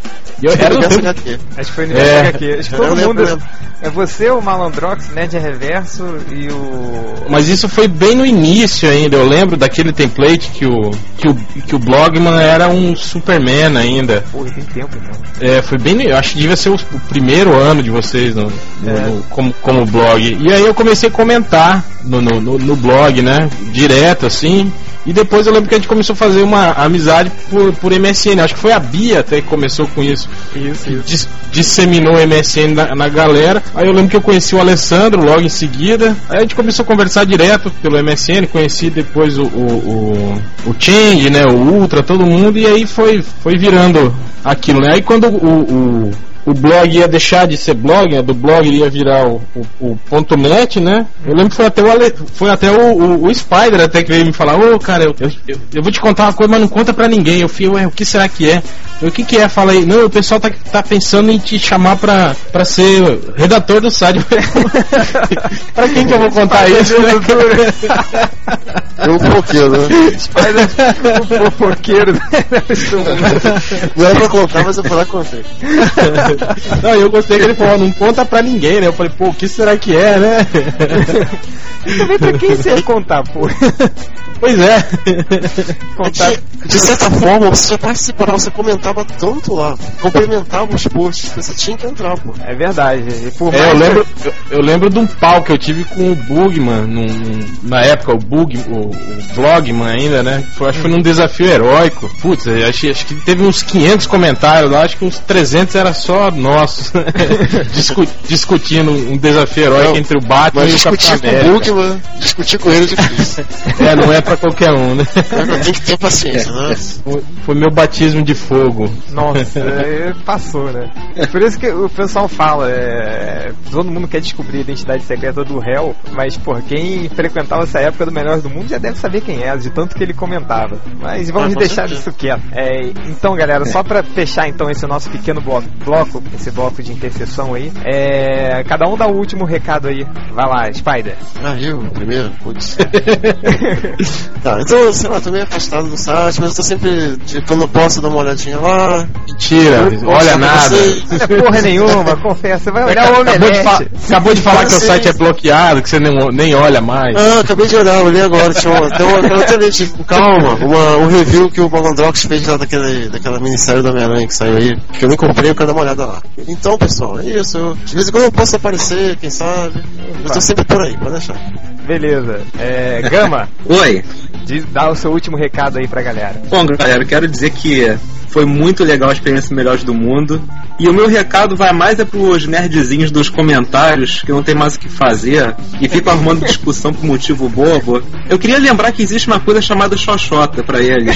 E eu, era do Universo tempo-. Acho que foi no É. HQ. Acho que todo lembro, mundo. É você, o Malandrox, Ned Reverso e o. Mas isso foi bem no início ainda. Eu lembro daquele template que o que o, que o Blogman era um Superman ainda. Porra, tem tempo, então. É, foi bem. Eu acho que devia ser o, o primeiro ano de vocês no, no- É. no- como, como blog. E aí eu comecei a comentar no, no, no- blog, né? Direto assim. E depois eu lembro que a gente começou a fazer uma amizade por, por MSN. Acho que foi a Bia até que começou com isso. Isso, isso. dis- dissseminou o MSN na, na galera. Aí eu lembro que eu conheci o Alessandro logo em seguida. Aí a gente começou a conversar direto pelo MSN. Conheci depois o, o, o, o Change, né? O Ultra, todo mundo. E aí foi, foi virando aquilo, né? Aí quando o, o, o blog ia deixar de ser blog, né, do blog ia virar o, o, o ponto .net, né? Eu lembro que foi até o, Ale- foi até o, o, o Spider até que veio me falar, ô cara, eu, eu, eu- eu vou te contar uma coisa, mas não conta pra ninguém. Eu falei, ué, o que será que é? Eu, o que que é? Fala aí, não, o pessoal tá, tá pensando em te chamar pra, pra ser redator do site. pra quem que eu vou contar isso? né? É um fofoqueiro, né? Spider, o fofoqueiro. né? Não era pra contar, mas eu e contei. Não, eu gostei que ele falou, não conta pra ninguém, né? Eu falei, pô, o que será que é, né? E também pra quem você ia contar, pô? Pois é. Contar. De certa forma, você já participava, você comentava tanto lá, complementava os posts, você tinha que entrar, pô. É verdade. E por É, mais eu lembro, eu, eu lembro de um pau que eu tive com o Bugman, num, num- na época, o Bug, o, o Blogman ainda, né? Foi, acho que foi num desafio heróico. Putz, acho, acho que teve uns 500 comentários lá, acho que uns 300 era só nossos. Discu- discutindo um desafio heróico Não, entre o Batman Mas e o Capitão discutir com o América. Bugman, discutir com ele é difícil. É, não é pra qualquer um, né? Tem que ter paciência, né? Foi, foi meu batismo de fogo. Nossa, é, passou, né? Por isso que o pessoal fala, é, todo mundo quer descobrir a identidade secreta do réu, mas, pô, quem frequentava essa época do Melhores do Mundo já deve saber quem é, de tanto que ele comentava. Mas vamos Ah, deixar certeza. isso quieto. É, então, galera, só pra fechar então esse nosso pequeno bloco, bloco esse bloco de interseção aí, é, cada um dá o último recado aí. Vai lá, Spider. Ah, eu, primeiro, putz. tá, então, sei lá, tô meio afastado do site, mas eu tô sempre, tipo, quando eu posso dar uma olhadinha lá. Mentira, Eu olha nada. é porra nenhuma, confessa. Vai olhar o Acabou de, fa- acabou de falar que o site é bloqueado, que você nem, nem olha mais. Ah, acabei de olhar, olhei agora, tinha uma, tem uma, tem uma tenente, tipo, calma, uma, um review que o Malandrox fez lá daquele, daquela minissérie do Homem-Aranha que saiu aí, que eu nem comprei, eu quero dar uma olhada lá. Então, pessoal, é isso, de vez em quando eu posso aparecer, quem sabe, eu tô sempre por aí, pode deixar. Beleza. É, Gama, Oi. diz- dá o seu último recado aí pra galera. Bom, galera, eu quero dizer que foi muito legal a experiência Melhores do Mundo. E o meu recado vai mais é pros nerdzinhos dos comentários, que não tem mais o que fazer, e ficam arrumando discussão por motivo bobo. Eu queria lembrar que existe uma coisa chamada xoxota pra eles.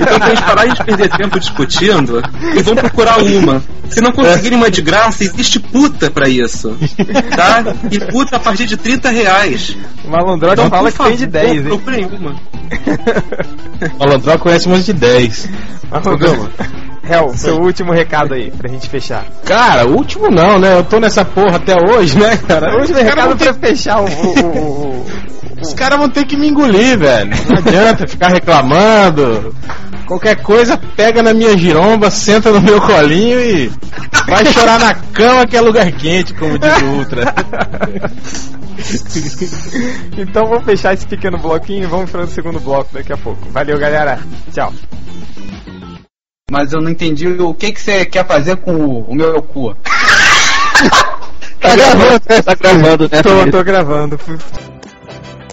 Então, pra eles pararem de perder tempo discutindo, e vão procurar uma. Se não conseguirem uma de graça, existe puta pra isso. Tá? E puta a partir de 30 reais. O Malandrox Então, fala que tem de favor, 10, hein? procurem uma. Malandro conhece mais de 10. Gama. Hel, seu último recado aí, pra gente fechar. Cara, último não, né? Eu tô nessa porra até hoje, né, cara? O último Os caras recado vão pra ter- fechar o. o- o- Os caras vão ter que me engolir, velho. Não adianta ficar reclamando. Qualquer coisa, pega na minha giromba, senta no meu colinho e vai chorar na cama que é lugar quente, como diz o Ultra. então vamos fechar esse pequeno bloquinho e vamos para o segundo bloco daqui a pouco. Valeu, galera. Tchau. Mas eu não entendi o que que você quer fazer com o, o meu cu. Tá gravando, tá gravando, né? Tô, tô gravando.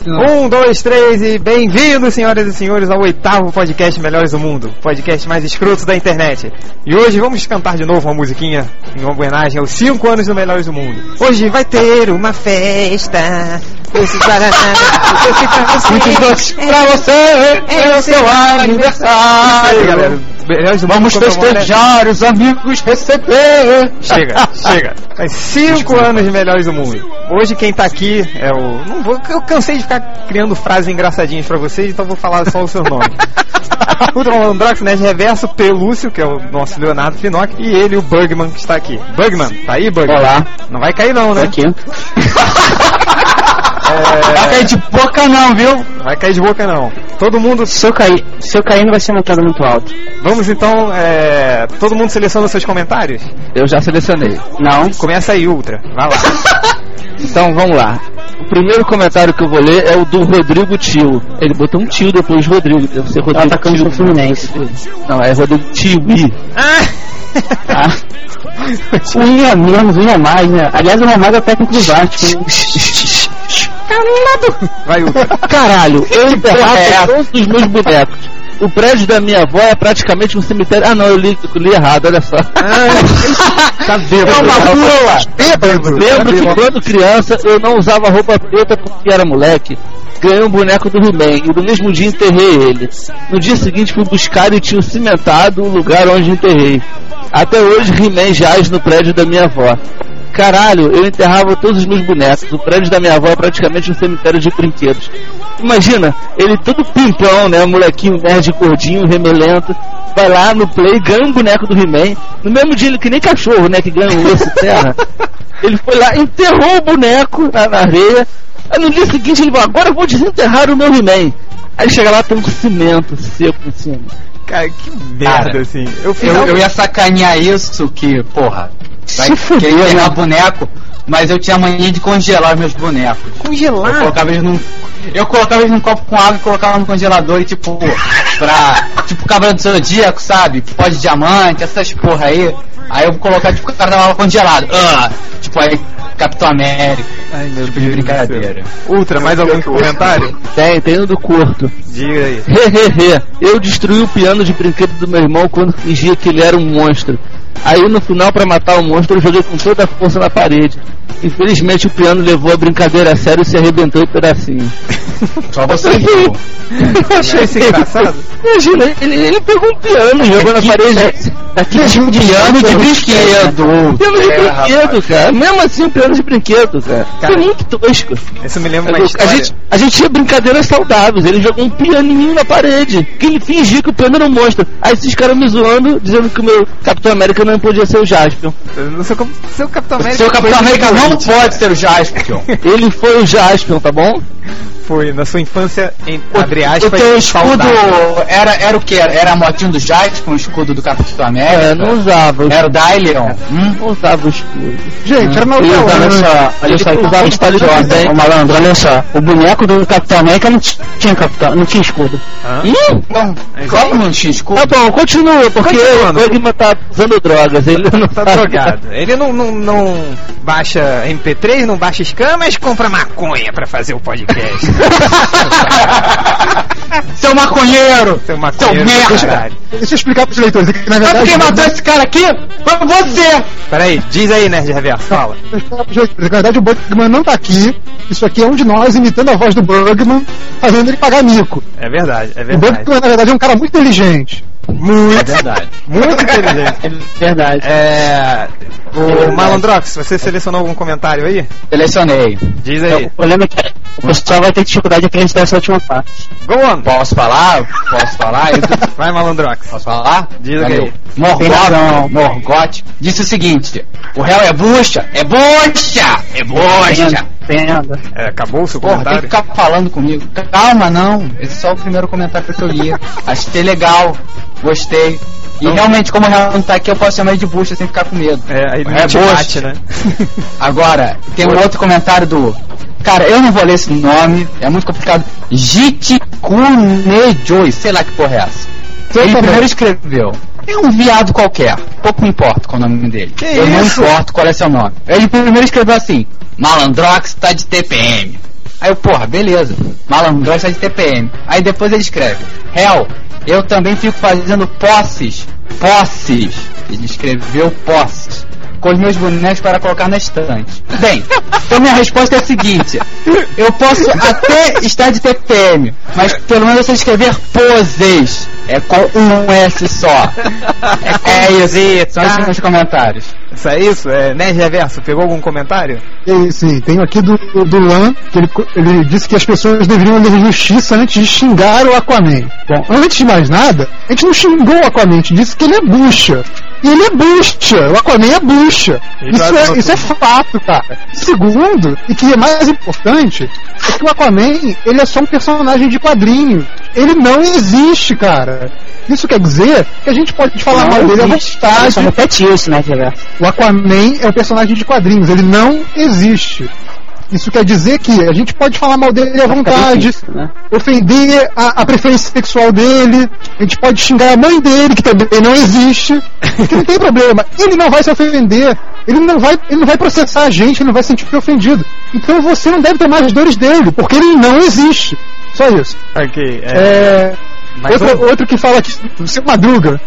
Um, dois, três e bem-vindos, senhoras e senhores, ao oitavo podcast Melhores do Mundo, podcast mais escroto da internet. E hoje vamos cantar de novo uma musiquinha em homenagem aos cinco anos do Melhores do Mundo. Hoje vai ter uma festa. Muitos doces pra você, é o seu aniversário. Galera. Melhores do Vamos Mundo comemora- festejar, os amigos receber. Chega, chega. Faz cinco anos de melhores do mundo. Hoje quem tá aqui é o. Não vou, eu cansei de ficar criando frases engraçadinhas pra vocês, então vou falar só o seu nome. o Androx Nerd Reverso, Pelúcio, que é o nosso Leonardo Finocchi, e ele, o Bugman, que está aqui. Bugman, tá aí, Bugman? Olá. Não vai cair não, Tô né? aqui. É, Vai cair de boca não, viu? não vai cair de boca não. Todo mundo. Se eu cair, se eu cair não vai ser uma queda muito alta. Vamos então. É, todo mundo seleciona seus comentários? Eu já selecionei. Não. Começa aí, Ultra. Vai lá. Então vamos lá. O primeiro comentário que eu vou ler é o do Rodrigo Tio. Ele botou um tio depois de Rodrigo. Deve ser Tá Rodrigo atacando Tio. pro Fluminense. Não, é Rodrigo Tiwi. Ah. Unha menos, unha mais, né? Aliás, o Ronaldo é técnico do Vasco. Vai, Ultra. Caralho, eu enterrava É. todos os meus bonecos. O prédio da minha avó é praticamente um cemitério. Ah não, eu li, eu li errado, olha só. Tá bêbado. É uma pula! Bêbado. Lembro que quando criança eu não usava roupa preta porque era moleque. Ganhei um boneco do He-Man e no mesmo dia enterrei ele. No dia seguinte fui buscar e tinha cimentado o lugar onde enterrei. Até hoje He-Man jaz no prédio da minha avó. Caralho, eu enterrava todos os meus bonecos. O prédio da minha avó é praticamente um cemitério de brinquedos. Imagina, ele todo pimpão, né? Molequinho nerd gordinho, remelento. Vai lá no play, ganha um boneco do He-Man. No mesmo dia, ele que nem cachorro, né? Que ganha um osso terra. Ele foi lá, enterrou o boneco na, na areia. Aí no dia seguinte ele falou, agora eu vou desenterrar o meu He-Man. Aí chega lá tem um cimento seco em cima. Cara, que merda, Cara, assim. Eu, Eu, eu ia sacanear isso, que, porra, vai querer pegar né? boneco, mas eu tinha mania de congelar meus bonecos. Eu Congelar? colocava eles num. Eu colocava eles num copo com água e colocava no congelador e tipo, pra. Tipo Cavaleiro do Zodíaco, sabe? Pó de diamante, essas porra aí. Aí eu colocava, tipo, o cara tava congelado. Ah, tipo aí, Capitão América. Ai, meu Tipo de brincadeira. Ultra, mais algum comentário? Tem, tem no do curto. Diga aí. Hehehe, eu destruí o piano de brinquedo do meu irmão quando fingia que ele era um monstro. Aí no final, pra matar o monstro, eu joguei com toda a força na parede. Infelizmente o piano levou a brincadeira a sério e se arrebentou em pedacinhos. Só você viu. Eu achei isso engraçado. Imagina, ele, ele pegou um piano e jogou na parede. Daqui de um piano de brinquedo. Piano de É, brinquedo, cara. Mesmo assim, um piano de brinquedo, cara. Cara, Foi muito tosco. Isso me lembra uma A gente, a gente tinha brincadeiras saudáveis. Ele jogou um pianinho na parede. Que ele fingia que o piano era um monstro. Aí esses caras me zoando, dizendo que o meu Capitão América não podia ser o Jaspion. Seu, seu Capitão América. Seu Capitão América não pode ser o Jaspion. Ele foi o Jaspion, tá bom? Foi na sua infância, em, abre O aspas, teu escudo era, era o que? Era, era a motinho do Jaspion, o escudo do Capitão América? É, não usava. Era o Dylion? Hum? Não usava o escudo. Gente, era Olha outra olha só, olha só, Ele usava palitos bem. Ô malandro, olha só. O boneco do Capitão América não tinha capitão, não tinha escudo. Ih! Não, como não tinha escudo? Tá bom, continua, porque o Egma tá usando drogas. Ele não Tá drogado. Ele não, não, não baixa MP3, não baixa Scam, mas compra maconha pra fazer o podcast. Seu maconheiro! Seu maconheiro Seu do merda! caralho. Deixa eu explicar pros leitores. é que, na Sabe verdade, quem matou esse cara aqui? Foi você! Peraí, diz aí, Nerd Reverso, fala. Deixa eu explicar pros leitores. Na verdade, o Bugman não tá aqui. Isso aqui é um de nós imitando a voz do Bugman, fazendo ele pagar mico. É verdade, é O verdade. Bugman, na verdade, é um cara muito inteligente. É verdade. Muito inteligente. É verdade. É. O Malandrox, você selecionou algum comentário aí? Selecionei. Diz Então, aí. o problema é que o pessoal vai ter dificuldade de acreditar nessa última parte. Go on. Posso falar? Posso falar? Vai, Malandrox. Posso falar? Diz Cadê? aí. Morgoth, Morgoth disse o seguinte: o réu é bucha, é bucha, é bucha. Entenda. É, acabou o seu Porra, tem que comentário? ficar falando comigo. Calma, não. Esse é só o primeiro comentário que eu li. Achei legal. Gostei. E Então- realmente, como o réu não tá aqui, eu posso chamar ele de bucha sem ficar com medo. É, aí não É bate, né? Agora, tem um outro comentário do. Cara, eu não vou ler esse nome, é muito complicado. Jitikunejoi, sei lá que porra é essa. Ele também. primeiro escreveu. É um viado qualquer, pouco me importa qual é o nome dele. Que eu não isso? importo qual é seu nome. Ele primeiro escreveu assim: Malandrox tá de TPM. Aí eu, porra, beleza. Malandrox tá de TPM. Aí depois ele escreve: Hell, eu também fico fazendo posses. Posses. Ele escreveu posses. Com os meus bonecos para colocar na estante. Bem, então minha resposta é a seguinte: eu posso até estar de TPM, mas pelo menos você escrever poses. É com um S só. É, isso. São esses meus comentários. Isso é isso? É, Nerd Reverso, pegou algum comentário? E, sim, tem aqui do, do Lan, que ele, ele disse que as pessoas deveriam ler justiça antes de xingar o Aquaman. Bom, antes de mais nada, a gente não xingou o Aquaman, a gente disse que ele é bucha. E ele é bucha, o Aquaman é bucha. Isso é, isso é fato, cara. Segundo, e que é mais importante, é que o Aquaman, ele é só um personagem de quadrinho. Ele não existe, cara. Isso quer dizer que a gente pode falar mal dele à vontade. Só repete isso, né, Reverso? O Aquaman é um personagem de quadrinhos, ele não existe. Isso quer dizer que a gente pode falar mal dele à vontade, difícil, né? ofender a, a preferência sexual dele, a gente pode xingar a mãe dele, que também não existe, que não tem problema. Ele não vai se ofender, ele não vai, ele não vai processar a gente, ele não vai se sentir ofendido. Então você não deve ter mais as dores dele, porque ele não existe. Só isso. Ok, é. É, outro, outro que fala que. Seu Madruga.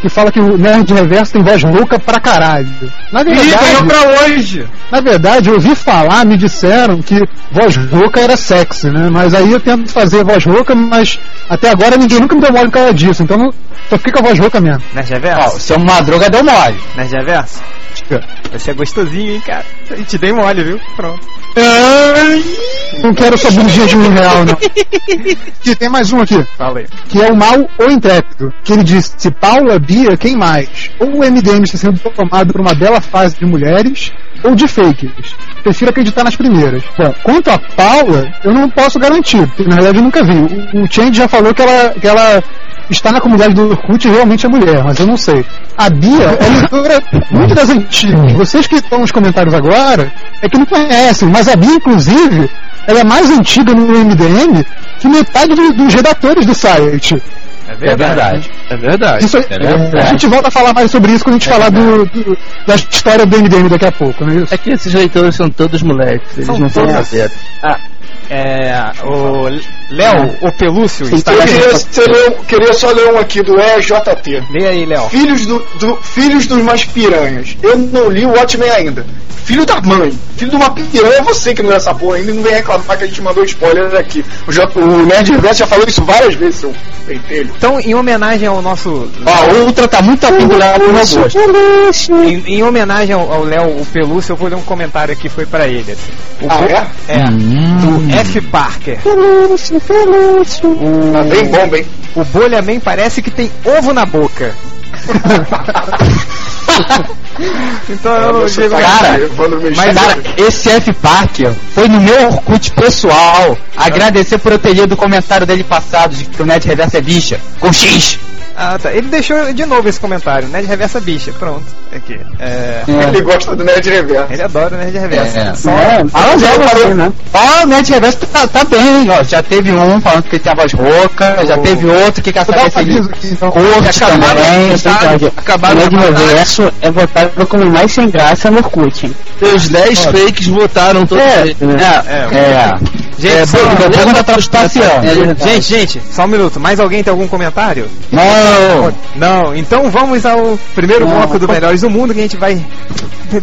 Que fala que o Nerd Reverso tem voz louca pra caralho. Na Ih, ganhou verdade, pra hoje! na verdade, eu ouvi falar, me disseram que voz rouca era sexy, né? Mas aí eu tento fazer voz rouca, mas até agora ninguém nunca me deu mole por causa disso. Então só fica com a voz rouca mesmo. Nerd Ó, Reverso? o seu Madruga deu mole. Nerd Reverso? Você é gostosinho, hein, cara? E te dei mole, viu? Pronto. Não quero sua bundinha de um real, não. Aqui, tem mais um aqui. Fala aí. que é o mal ou intrépido, que ele diz, se Paula, Bia, quem mais? Ou o MDM está sendo tomado por uma bela fase de mulheres, ou de fakes. Prefiro acreditar nas primeiras. Bom, quanto a Paula, eu não posso garantir, porque na verdade eu nunca vi. O, o Change já falou que ela, que ela está na comunidade do Orkut e realmente é mulher, mas eu não sei. A Bia é leitora muito das antigas. Vocês que estão nos comentários agora é que não conhecem, mas a Bia, inclusive, ela é mais antiga no MDM que metade do- dos redatores do site. É É verdade. É verdade. Isso, É verdade. a gente volta a falar mais sobre isso quando a gente falar do, do- da história do MDM daqui a pouco, não é isso? É que esses leitores são todos moleques, eles São não são todos. saberes. É, o Léo, o Pelúcio, está Eu queria, queria só ler um aqui do EJT. Lê aí, Léo. Filhos, do, do- filhos dos mais piranhas. Eu não li o Watchmen ainda. Filho da mãe. Filho de uma piranha é você que não lê essa porra ainda e não vem reclamar que a gente mandou spoiler aqui. O, J, o Nerd Reverso já falou isso várias vezes, seu pentelho. Então, em homenagem ao nosso. Ó, o Ultra tá muito afim do Léo pro meu. Em, em homenagem ao Léo, o Pelúcio, eu vou ler um comentário que foi pra ele. Assim. O Ah, é? É, Hum. do F. Parker. Tá bem bom, bem. O Bolha Man parece que tem ovo na boca. então eu não digo cara, Mas, cara, esse F Parker foi no meu Orkut pessoal agradecer por eu ter lido o comentário dele passado de que o Net Reverso é bicha. Com X. Ah, tá. Ele deixou de novo esse comentário, Nerd Reversa Bicha. Pronto. Aqui. É, Ele gosta do Nerd Reverso. ele adora o Nerd Reversa. É. Só- É, fala logo assim, né? Ó, o Net Reverso tá, tá bem, ó. Já teve um falando que ele tem a voz rouca, já teve outro que quer saber se ele então. curte também. Verdade. Acabaram o de Nerd. Reverso é votado como o mais sem graça no Orkut. hein? Os 10 fakes votaram todos eles. É, é. Gente, É, só- passeando. É verdade. gente, gente, só um minuto. Mais alguém tem algum comentário? Não. Não, então vamos ao primeiro Não. bloco do Melhores do Mundo, que a gente vai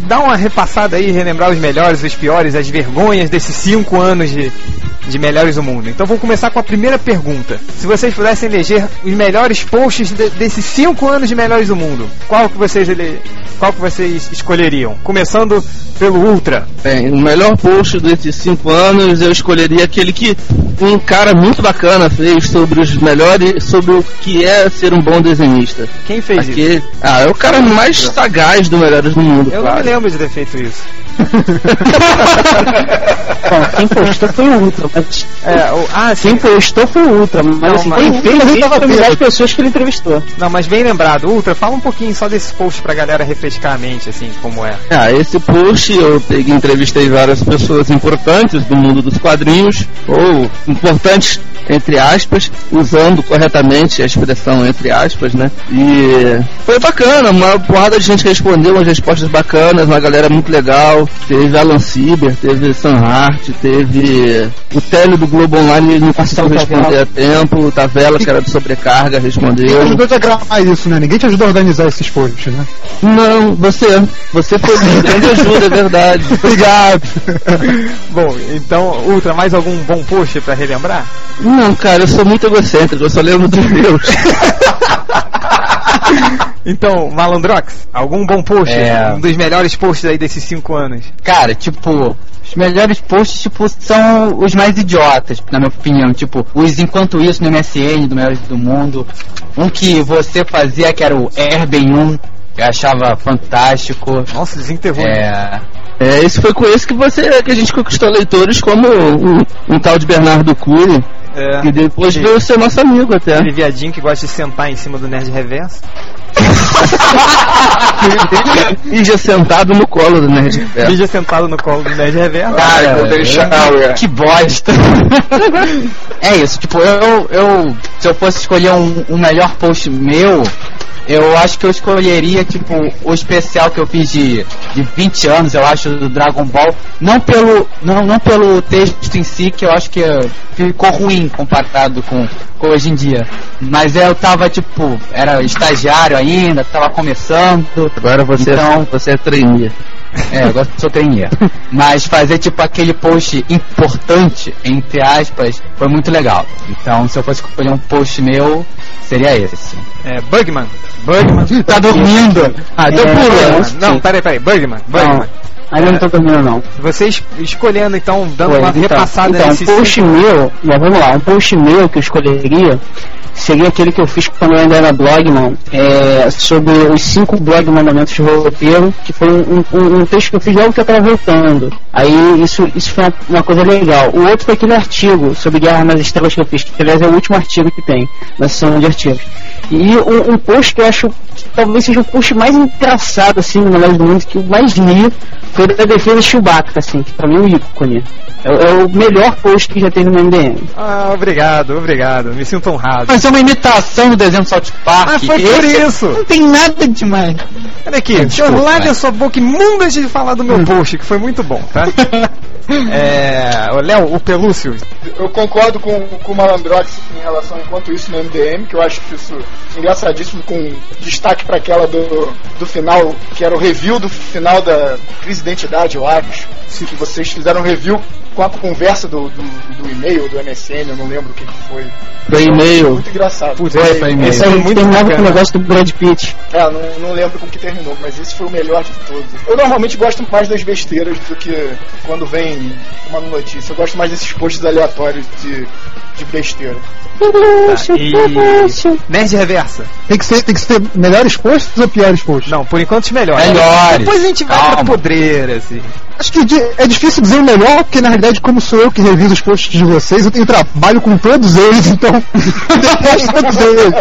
dar uma repassada aí, relembrar os melhores, os piores, as vergonhas desses cinco anos de, de Melhores do Mundo. Então vamos começar com a primeira pergunta. Se vocês pudessem eleger os melhores posts de- desses cinco anos de Melhores do Mundo, qual que vocês ele, qual que vocês escolheriam? Começando pelo Ultra. Bem, o melhor post desses 5 anos eu escolheria aquele que um cara muito bacana fez sobre os melhores, sobre o que é ser um bom desenhista. Quem fez isso? Ah, é o cara mais sagaz do Melhores do Mundo, Eu não claro. me lembro de ter feito isso. Bom, quem postou foi o Ultra, mas É, o, ah, sim. quem postou foi o Ultra, mas Não, assim, mas- quem fez ele tava das bêbado. pessoas que ele entrevistou. Não, mas bem lembrado. Ultra, fala um pouquinho só desse post pra galera refrescar a mente, assim, como é. Ah, esse post eu peguei, entrevistei várias pessoas importantes do mundo dos quadrinhos, ou importantes entre aspas, usando corretamente a expressão entre aspas, né? E foi bacana, uma porrada de gente que respondeu umas respostas bacanas, uma galera muito legal. Teve Alan Sieber, teve Sam Hart, teve o Télio do Globo Online, ele não conseguiu responder a tempo, o Tavela, que era de sobrecarga, Ninguém te respondeu. ajudou a gravar isso, né? Ninguém te ajudou a organizar esses posts, né? Não, você, você foi de grande ajuda, é verdade. Obrigado. Bom, então, Ultra, mais algum bom post pra relembrar? Não, cara, eu sou muito egocêntrico, eu só lembro dos meus. Então, Malandrox, algum bom post? É. Um dos melhores posts aí desses cinco anos. Cara, tipo, os melhores posts, tipo, são os mais idiotas, na minha opinião. Tipo, os Enquanto Isso no MSN, do Melhores do Mundo. Um que você fazia, que era o Airben 1, que eu achava fantástico. Nossa, desenterrou. É. É, esse foi com esse que você que a gente conquistou leitores como um, um tal de Bernardo Cury, É. que depois Sim. veio ser nosso amigo até. Aquele viadinho que gosta de sentar em cima do Nerd Reverso. já sentado no colo do Nerd Reverso. Mídia sentado no colo do Nerd Reverso. Cara, Golden Shower. que bosta. é isso, tipo, eu, eu se eu fosse escolher um, um melhor post meu, eu acho que eu escolheria, tipo, o especial que eu fiz de, de 20 anos, eu acho, do Dragon Ball. Não pelo, não, não pelo texto em si, que eu acho que eh, ficou ruim comparado com, com hoje em dia. Mas eu tava, tipo, era estagiário ainda, tava começando. Agora você, Então- você é trainee. É, agora sou trainee. Mas fazer tipo aquele post importante, entre aspas, foi muito legal. Então, se eu fosse escolher um post meu, seria esse. É, Bugman. Bugman. Tá dormindo! Ah, deu É, pula. é. Não, peraí, peraí. Bugman. Bugman. Ainda não tô dormindo não. Você es- escolhendo, então, dando Pois, uma então, repassada então, um post cinco- meu, mas vamos lá, um post meu que eu escolheria seria aquele que eu fiz quando eu ainda era blogman, é, sobre os cinco blog mandamentos de roteiro, que foi um, um, um texto que eu fiz logo que eu tava voltando. Aí isso, isso foi uma, uma coisa legal. O outro foi aquele artigo sobre Guerra nas Estrelas que eu fiz, que aliás é o último artigo que tem na sessão de artigos. E um, um post que eu acho talvez seja o post mais engraçado assim no Melhores do Mundo, que eu mais li, foi da defesa de Chewbacca, assim, que pra mim é um ícone. É, é o melhor post que já teve no MDM. Ah, obrigado, obrigado. Me sinto honrado. Mas é uma imitação do desenho do South Park. Ah, foi por Esse isso. Não tem nada demais. Olha aqui, Desculpa, senhor, largue vai. a sua boca imunda de falar do meu post, que foi muito bom, tá? é. Léo, o Pelúcio. Eu concordo com, com o Malandrox em relação enquanto isso no MDM, que eu acho isso engraçadíssimo, com destaque para aquela do, do final, que era o review do final da crise de identidade, eu acho. Que vocês fizeram um review com a conversa do, do, do e-mail, do MSN, eu não lembro o que, que foi. Do e-mail. Muito engraçado. Putz, Foi, esse- foi mesmo. esse é aí muito terminava com o negócio do Brad Pitt. É, não, não lembro como que terminou, mas esse foi o melhor de todos. Eu normalmente gosto mais das besteiras do que quando vem uma notícia. Eu gosto mais desses posts aleatórios de, de besteira. Tá, e... Nerd Reversa. Tem que ser, tem que ser melhores posts ou piores posts? Não, por enquanto os melhores. Melhores. Depois a gente vai pra Calma. podreira, assim. Acho que é difícil dizer o melhor, porque na realidade, como sou eu que reviso os posts de vocês, eu tenho trabalho com todos eles, então detesto todos eles.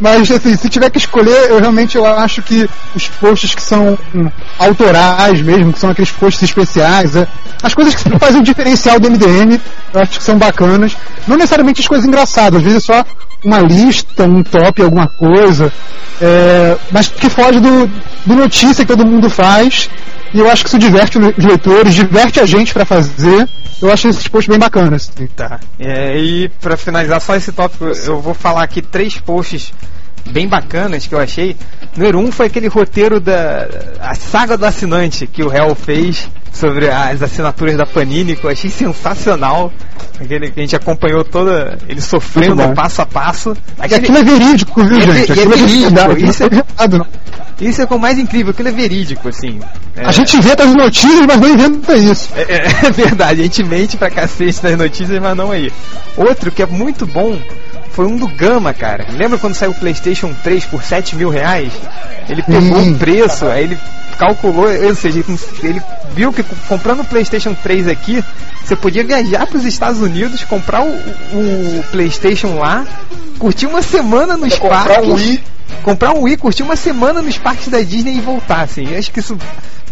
Mas assim, se tiver que escolher, eu realmente eu acho que os posts que são hum, autorais mesmo, que são aqueles posts especiais, é, as coisas que fazem o diferencial do MDM, eu acho que são bacanas. Não necessariamente as coisas engraçadas, às vezes é só uma lista, um top, alguma coisa, é, mas que foge do, do notícia que todo mundo faz. E eu acho que isso diverte os leitores, diverte a gente pra fazer. Eu acho esses posts bem bacanas. Tá. É, e pra finalizar só esse tópico, eu vou falar aqui três posts bem bacanas que eu achei. Número um foi aquele roteiro da a saga do assinante que o Hell fez sobre as assinaturas da Panini, que eu achei sensacional. Aquele que a gente acompanhou toda ele sofrendo passo a passo. E Aquele- aquilo é verídico, viu, É gente? é Aquilo verídico, verdade, isso é- não. Isso é o mais incrível, aquilo é verídico, assim. É, A gente inventa as notícias, mas não inventa isso. É, é- é verdade, a gente mente pra cacete nas notícias, mas não aí. Outro que é muito bom foi um do Gama, cara. Lembra quando saiu o PlayStation 3 por 7 mil reais? Ele pegou o preço, aí ele calculou, ou seja, ele viu que comprando o PlayStation 3 aqui, você podia viajar para os Estados Unidos, comprar o, o PlayStation lá, curtir uma semana nos Pra comprar parques um Wii. comprar um Wii, curtir uma semana nos parques da Disney e voltar, assim. Eu acho que isso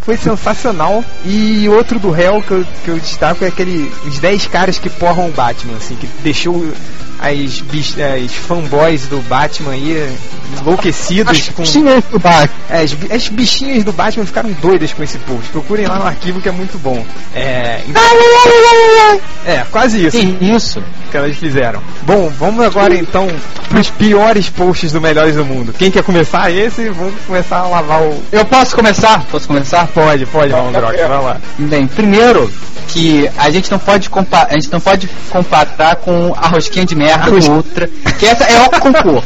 foi sensacional. E outro do Hell que eu, que eu destaco é aquele. Os 10 caras que porram o Batman, assim, que deixou as, as fanboys do Batman aí enlouquecidas com. Sim, é do Batman. É, as, as bichinhas do Batman ficaram doidas com esse post. Procurem lá no arquivo que é muito bom. É. É, quase isso Que isso? que elas fizeram. Bom, vamos agora então pros piores posts do Melhores do Mundo. Quem quer começar esse, vamos começar a lavar o. Eu posso começar? Posso começar? Pode, pode, Malandrox, vai lá. Bem, primeiro que a gente não pode compa a gente não pode comparar com a rosquinha de merda Arros- do Ultra, que essa é o concurso.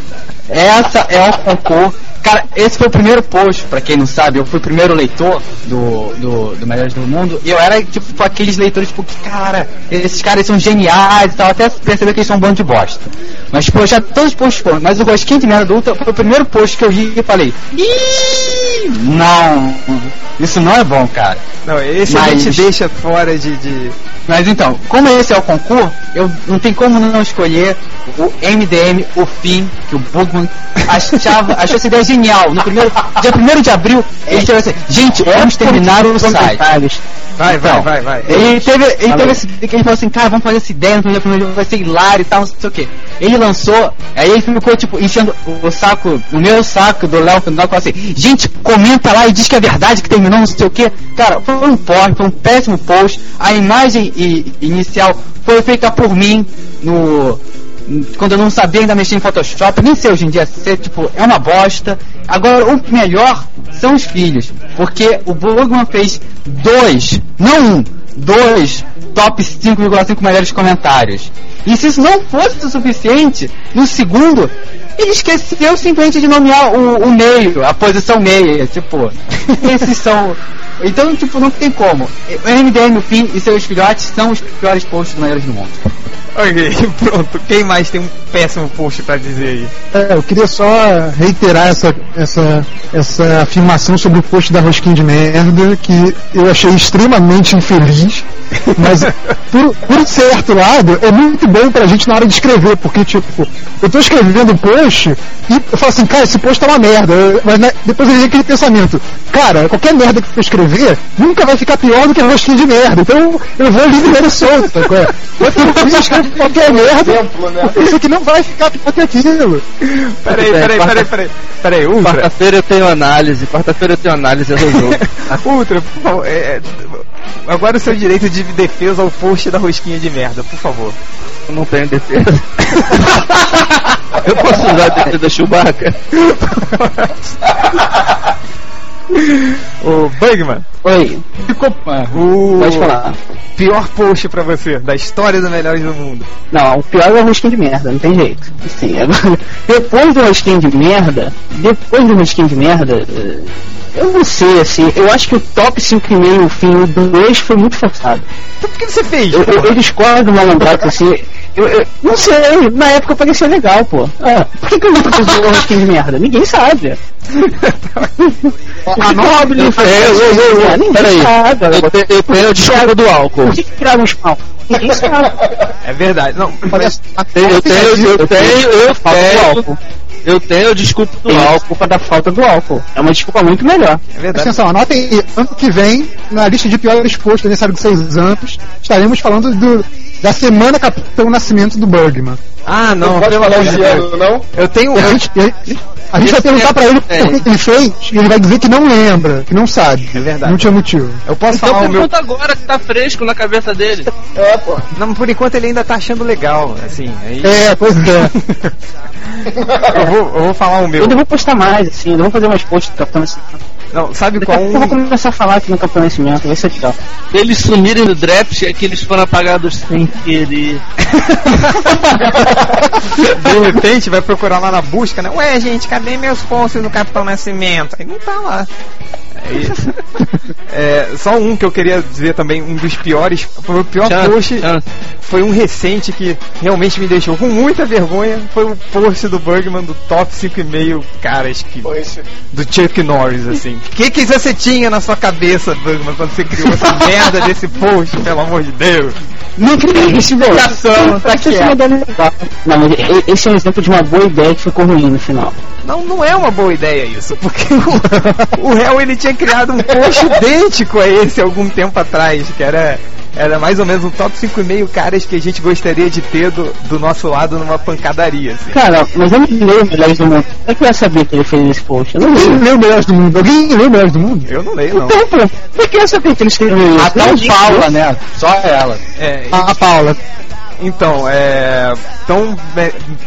Essa é o concurso. Cara, esse foi o primeiro post, pra quem não sabe, eu fui o primeiro leitor do, do, do Melhores do Mundo, e eu era, tipo, aqueles leitores, tipo, que, cara, esses caras são geniais e tal, até perceber que eles são um bando de bosta. Mas, tipo, já todos os posts foram, mas o Rosquinha de Merda do Ultra foi o primeiro post que eu li e falei, Ih, não, isso não é bom, cara. Não, esse a Mas- gente deixa fora de. de... Mas então, como esse é o concurso, eu não tem como não escolher o MDM, o fim, que o Bugman achava, achou essa ideia genial. No primeiro, dia 1 de abril, ele teve assim, gente, vamos terminar o site. Vai, vai, Então, vai, vai. Ele teve, ele teve esse, ele falou assim, cara, vamos fazer essa ideia no primeiro primeiro vai ser hilário e tal, não sei o que. Ele lançou, aí ele ficou, tipo, enchendo o saco, o meu saco do Léo final, falou assim, gente, comenta lá e diz que é verdade que terminou, não sei o que. Cara, foi um post, foi um péssimo post. A imagem inicial foi feita por mim no, quando eu não sabia ainda mexer em Photoshop, nem sei hoje em dia ser, tipo, é uma bosta. Agora, o melhor são os filhos, porque o Bugman fez dois, não um, dois top 5,5 melhores comentários. E se isso não fosse o suficiente, no segundo, ele esqueceu simplesmente de nomear o, o meio, a posição meia, tipo, esses são... Então, tipo, não tem como. O MDM, o fim e seus filhotes são os piores posts do Melhores do Mundo. Ok, pronto. Quem mais tem um péssimo post pra dizer aí? É, eu queria só reiterar essa, essa, essa afirmação sobre o post da Rosquinha de Merda, que eu achei extremamente infeliz, mas por, por certo lado, é muito bom pra gente na hora de escrever, porque, tipo, eu tô escrevendo um post e eu falo assim, cara, esse post tá uma merda, mas né, depois eu vi aquele pensamento, cara, qualquer merda que eu escrever nunca vai ficar pior do que a Rosquinha de Merda, então eu vou livre e solto, sacou? Eu prefiro escrever qualquer merda, Exemplo, né? eu sei que não vai ficar pior que aquilo. Peraí, peraí, peraí, peraí. Peraí, Ultra. Quarta-feira eu tenho análise, quarta-feira eu tenho análise, eu resolvo. Ultra, por favor, é, é, agora o seu direito de defesa ao post da rosquinha de merda, por favor. Eu não tenho defesa. eu posso usar a defesa da Chewbacca? Ô, Bugman, Oi, o pode falar. pior post pra você da história do Melhores do Mundo. Não, o pior é o rosquinho de merda, não tem jeito. Assim, agora, depois do rosquinho de merda, depois do rosquinho de merda, eh, eu não sei, assim, eu acho que o top 5,5, o fim do 2 foi muito forçado. Então por que você fez? Eu, eu, eu discordo do Malandrato, assim, eu, eu não sei, na época parecia legal, pô. Ah, por que, que eu nunca fiz o rosquinho de merda? Ninguém sabe. A nobre É, eu, eu, eu, eu, peraí. Eu, eu tenho a desculpa do álcool. Por que, que criaram os pau? É verdade. Não, mas Eu tenho, eu tenho, eu tenho, eu Falta do tenho, álcool. Eu tenho a desculpa do Tem a álcool. desculpa da falta do álcool. É uma desculpa muito melhor. é verdade. atenção, anotem aí, ano que vem, na lista de piores posts do aniversário de seis anos, estaremos falando do, da semana Capitão Nascimento do Bugman. Ah, não. Não pode falar esse ano, não? Eu tenho. A gente, a- gente vai perguntar pra ele por que que ele fez, e ele vai dizer que não lembra, que não sabe. É verdade. Não tinha motivo. Eu posso Então falar o meu. pergunta agora que tá fresco na cabeça dele. É, pô. Não, por enquanto ele ainda tá achando legal, assim. Aí... É, pois é. eu, vou, eu vou falar o meu. Eu devo postar mais, assim, eu devo fazer mais posts do Capitão Nascimento. Não, sabe Daqui qual a pouco eu vou um. começar a falar aqui no Capitão Nascimento, vai ser legal. Eles sumirem do draft é que eles foram apagados sem querer. De repente vai procurar lá na busca, né? Ué, gente, cadê meus posts do Capitão Nascimento? Aí não tá lá. É isso. É, só um que eu queria dizer também, um dos piores. Foi o pior Chance, post. chance. Foi um recente que realmente me deixou com muita vergonha. Foi o post do Bugman do top 5,5 caras que. Do Chuck Norris, assim. O que, que você tinha na sua cabeça, Bugman, quando você criou essa merda desse post, pelo amor de Deus? Não criei esse velho. Tá Essa é uma quieto. ideia legal. Não, mas esse é um exemplo de uma boa ideia que ficou ruim no final. Não, não é uma boa ideia isso, porque o, o réu ele tinha criado um post idêntico a esse algum tempo atrás, que era, era mais ou menos um top 5,5 caras que a gente gostaria de ter do, do nosso lado numa pancadaria, assim. Cara, mas eu não leio Melhores do Mundo. Como é que eu ia saber que ele fez esse post? Eu não leio. Melhores do Mundo? Alguém leu Melhores do Mundo? Eu não leio, não. Então, pô, por que eu ia saber que ele escreveu isso? Até o Paula, né? Só ela. É, A, a Paula. então, é. Então,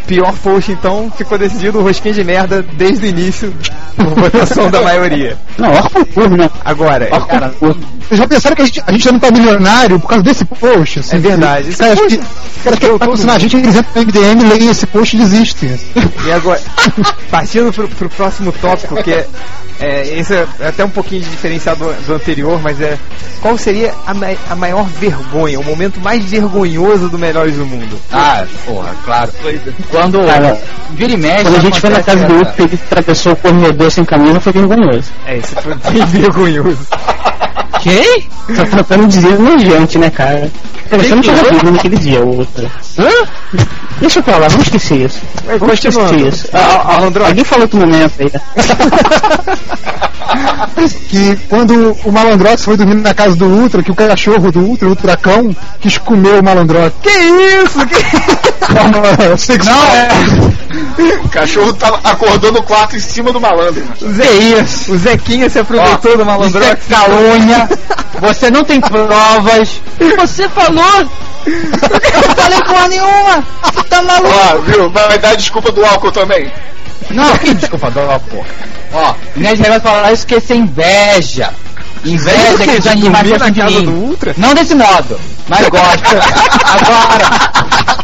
pior post então ficou decidido o rosquinho de merda desde o início, por votação da maioria. Não, ó concurso, né? Agora, cara. Vocês já pensaram que a gente, a gente já não tá milionário por causa desse post? Assim, É verdade. que- Esse Cara, acho post que, cara, que tá patrocinar a gente, eles entram no MDM, leem esse post e desistem. E agora, partindo pro, pro próximo tópico, que é, é, esse é até um pouquinho de diferenciado do, do anterior, mas é qual seria a, mai- a maior vergonha, o momento mais vergonhoso do Melhores do Mundo? Ah, porra, claro. Quando Cara, vira e mexe, Quando a gente foi na casa do outro, ele atravessou o corredor sem camisa, foi vergonhoso. É, isso foi bem vergonhoso. Quem? Só tratando de dizer nojante, né, cara? Cara, você não tava vivo naquele dia, o outro. Hã? Deixa pra lá, vamos esquecer isso. Vamos esquecer continuando. isso. Ah, ah, alguém falou outro momento aí. que quando o Malandrox foi dormir na casa do Ultra, que o cachorro do Ultra, o Ultracão, quis comer o Malandrox. Que isso? Que... Forma sexual. O cachorro tava acordou no quarto em cima do malandro. O, Ze... o Zequinha se aproveitou do malandrox. Isso é calúnia. Você não tem provas. Você falou! Não falei porra nenhuma. Você tá maluco? Ó, viu? Vai dar desculpa do álcool também. Não, que desculpa, dó, porra. Ó, Ned Reverso falar isso que é inveja. Inveja que os animais gostam de mim. do Ultra? Não desse modo, mas gosta. Agora,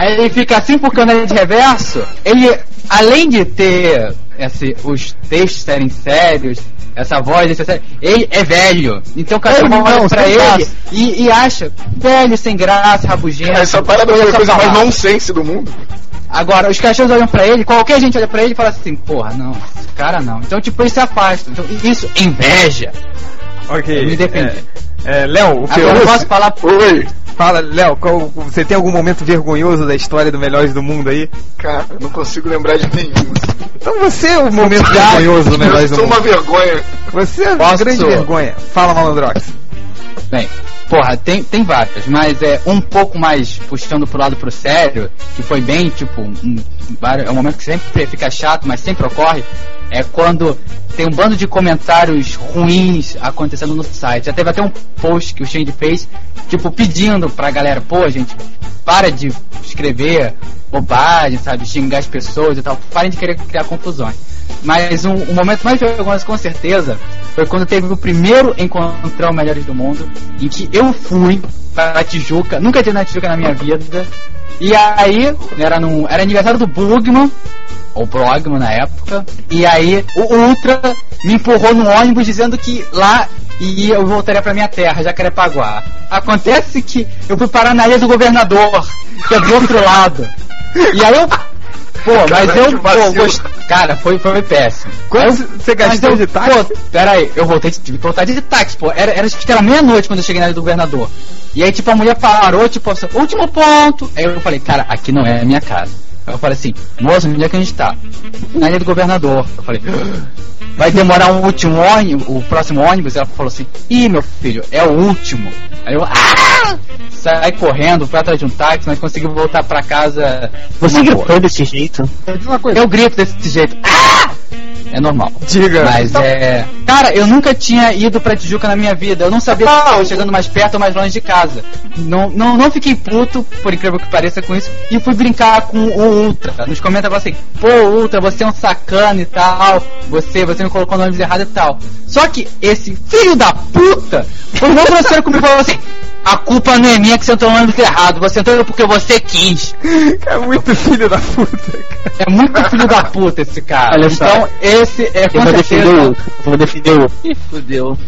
aí ele fica assim porque o Ned Reverso, ele, além de ter esse, os textos serem sérios, essa voz, esse, ele é velho. Então o cachorro Velho, olha pra ele e, e acha velho, sem graça, rabugento. Essa parada foi a essa coisa mais nonsense do mundo. Agora, os cachorros olham pra ele, qualquer gente olha pra ele e fala assim, porra, não, esse cara não. Então, tipo, eles se afastam. Então, isso, inveja. Ok. Me defendi. É, é, Léo, o que Agora eu eu posso falar Oi. Fala, Léo, qual- você tem algum momento vergonhoso da história do Melhores do Mundo aí? Cara, não consigo lembrar de nenhum. Então você é o momento vergonhoso do Melhores Eu do sou Mundo. uma vergonha. Você é uma grande vergonha. Fala, Malandrox. Bem, porra, tem, tem várias, mas é um pouco mais puxando pro lado pro sério, que foi bem, tipo, um, é um momento que sempre fica chato, mas sempre ocorre, é quando tem um bando de comentários ruins acontecendo no site. Já teve até um post que o Shane fez, tipo, pedindo pra galera, pô, gente, para de escrever bobagem, sabe, xingar as pessoas e tal, parem de querer criar confusões. Mas um, o momento mais vergonhoso, com certeza, foi quando teve o primeiro encontrar o Melhores do Mundo, em que eu fui para a Tijuca, nunca tinha na Tijuca na minha vida, e aí, era, num, era aniversário do Bugman, ou Brogman na época, e aí o Ultra me empurrou no ônibus dizendo que lá e eu voltaria pra minha terra, Jacarepaguá. Acontece que eu fui parar na ilha do governador, que é do outro lado. E aí eu. Pô, mas eu. Pô, gost... Cara, foi, foi péssimo. Quanto você gastou eu- de táxi? Pô, pera aí, eu voltei, que voltar de táxi, pô. Era, era, acho que era meia-noite quando eu cheguei na ilha do governador. E aí, tipo, a mulher parou, tipo, assim, último ponto. Aí eu falei, cara, aqui não é a minha casa. Eu falei assim, moça, onde é que a gente tá? Na ilha do governador. Eu falei, vai demorar um último ônibus, o próximo ônibus? Ela falou assim, ih, meu filho, é o último. Aí eu, ah! Saí correndo, fui atrás de um táxi, mas consegui voltar pra casa. Você gritou desse jeito? Eu grito desse jeito. Ah! É normal. Diga. Mas é. Cara, eu nunca tinha ido pra Tijuca na minha vida. Eu não sabia se estava chegando mais perto ou mais longe de casa. Não, não, não fiquei puto, por incrível que pareça, com isso. E fui brincar com o Ultra. Nos comentários assim, pô, Ultra, você é um sacana e tal. Você, você me colocou no ônibus errado e tal. Só que esse filho da puta foi mó grosseiro comigo e falou assim. A culpa não é minha que você entrou no ônibus errado. Você entrou porque você quis. É muito filho da puta, cara. É muito filho da puta esse cara. Olha só. então, esse é com Eu vou defender o certeza. outro. Eu vou defender o outro. Ih, fudeu.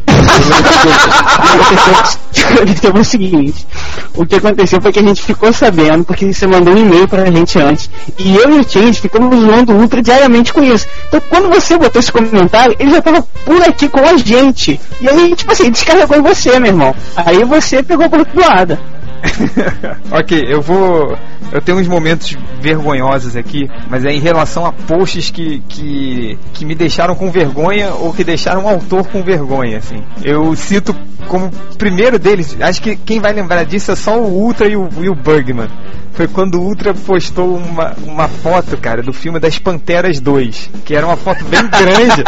aconteceu foi o seguinte: o que aconteceu foi que a gente ficou sabendo, porque você mandou um e-mail pra gente antes, e eu e o Change ficamos zoando o Ultra diariamente com isso. Então, quando você botou esse comentário, ele já tava por aqui com a gente. E aí, tipo assim, descarregou em você, meu irmão. Aí você pegou por outro lado. ok, eu vou. Eu tenho uns momentos vergonhosos aqui, mas é em relação a posts que, que, que me deixaram com vergonha ou que deixaram o autor com vergonha, assim. Eu cito como primeiro deles, acho que quem vai lembrar disso é só o Ultra e o, e o Bugman. Foi quando o Ultra postou uma, uma foto, cara, do filme das Panteras 2, que era uma foto bem grande.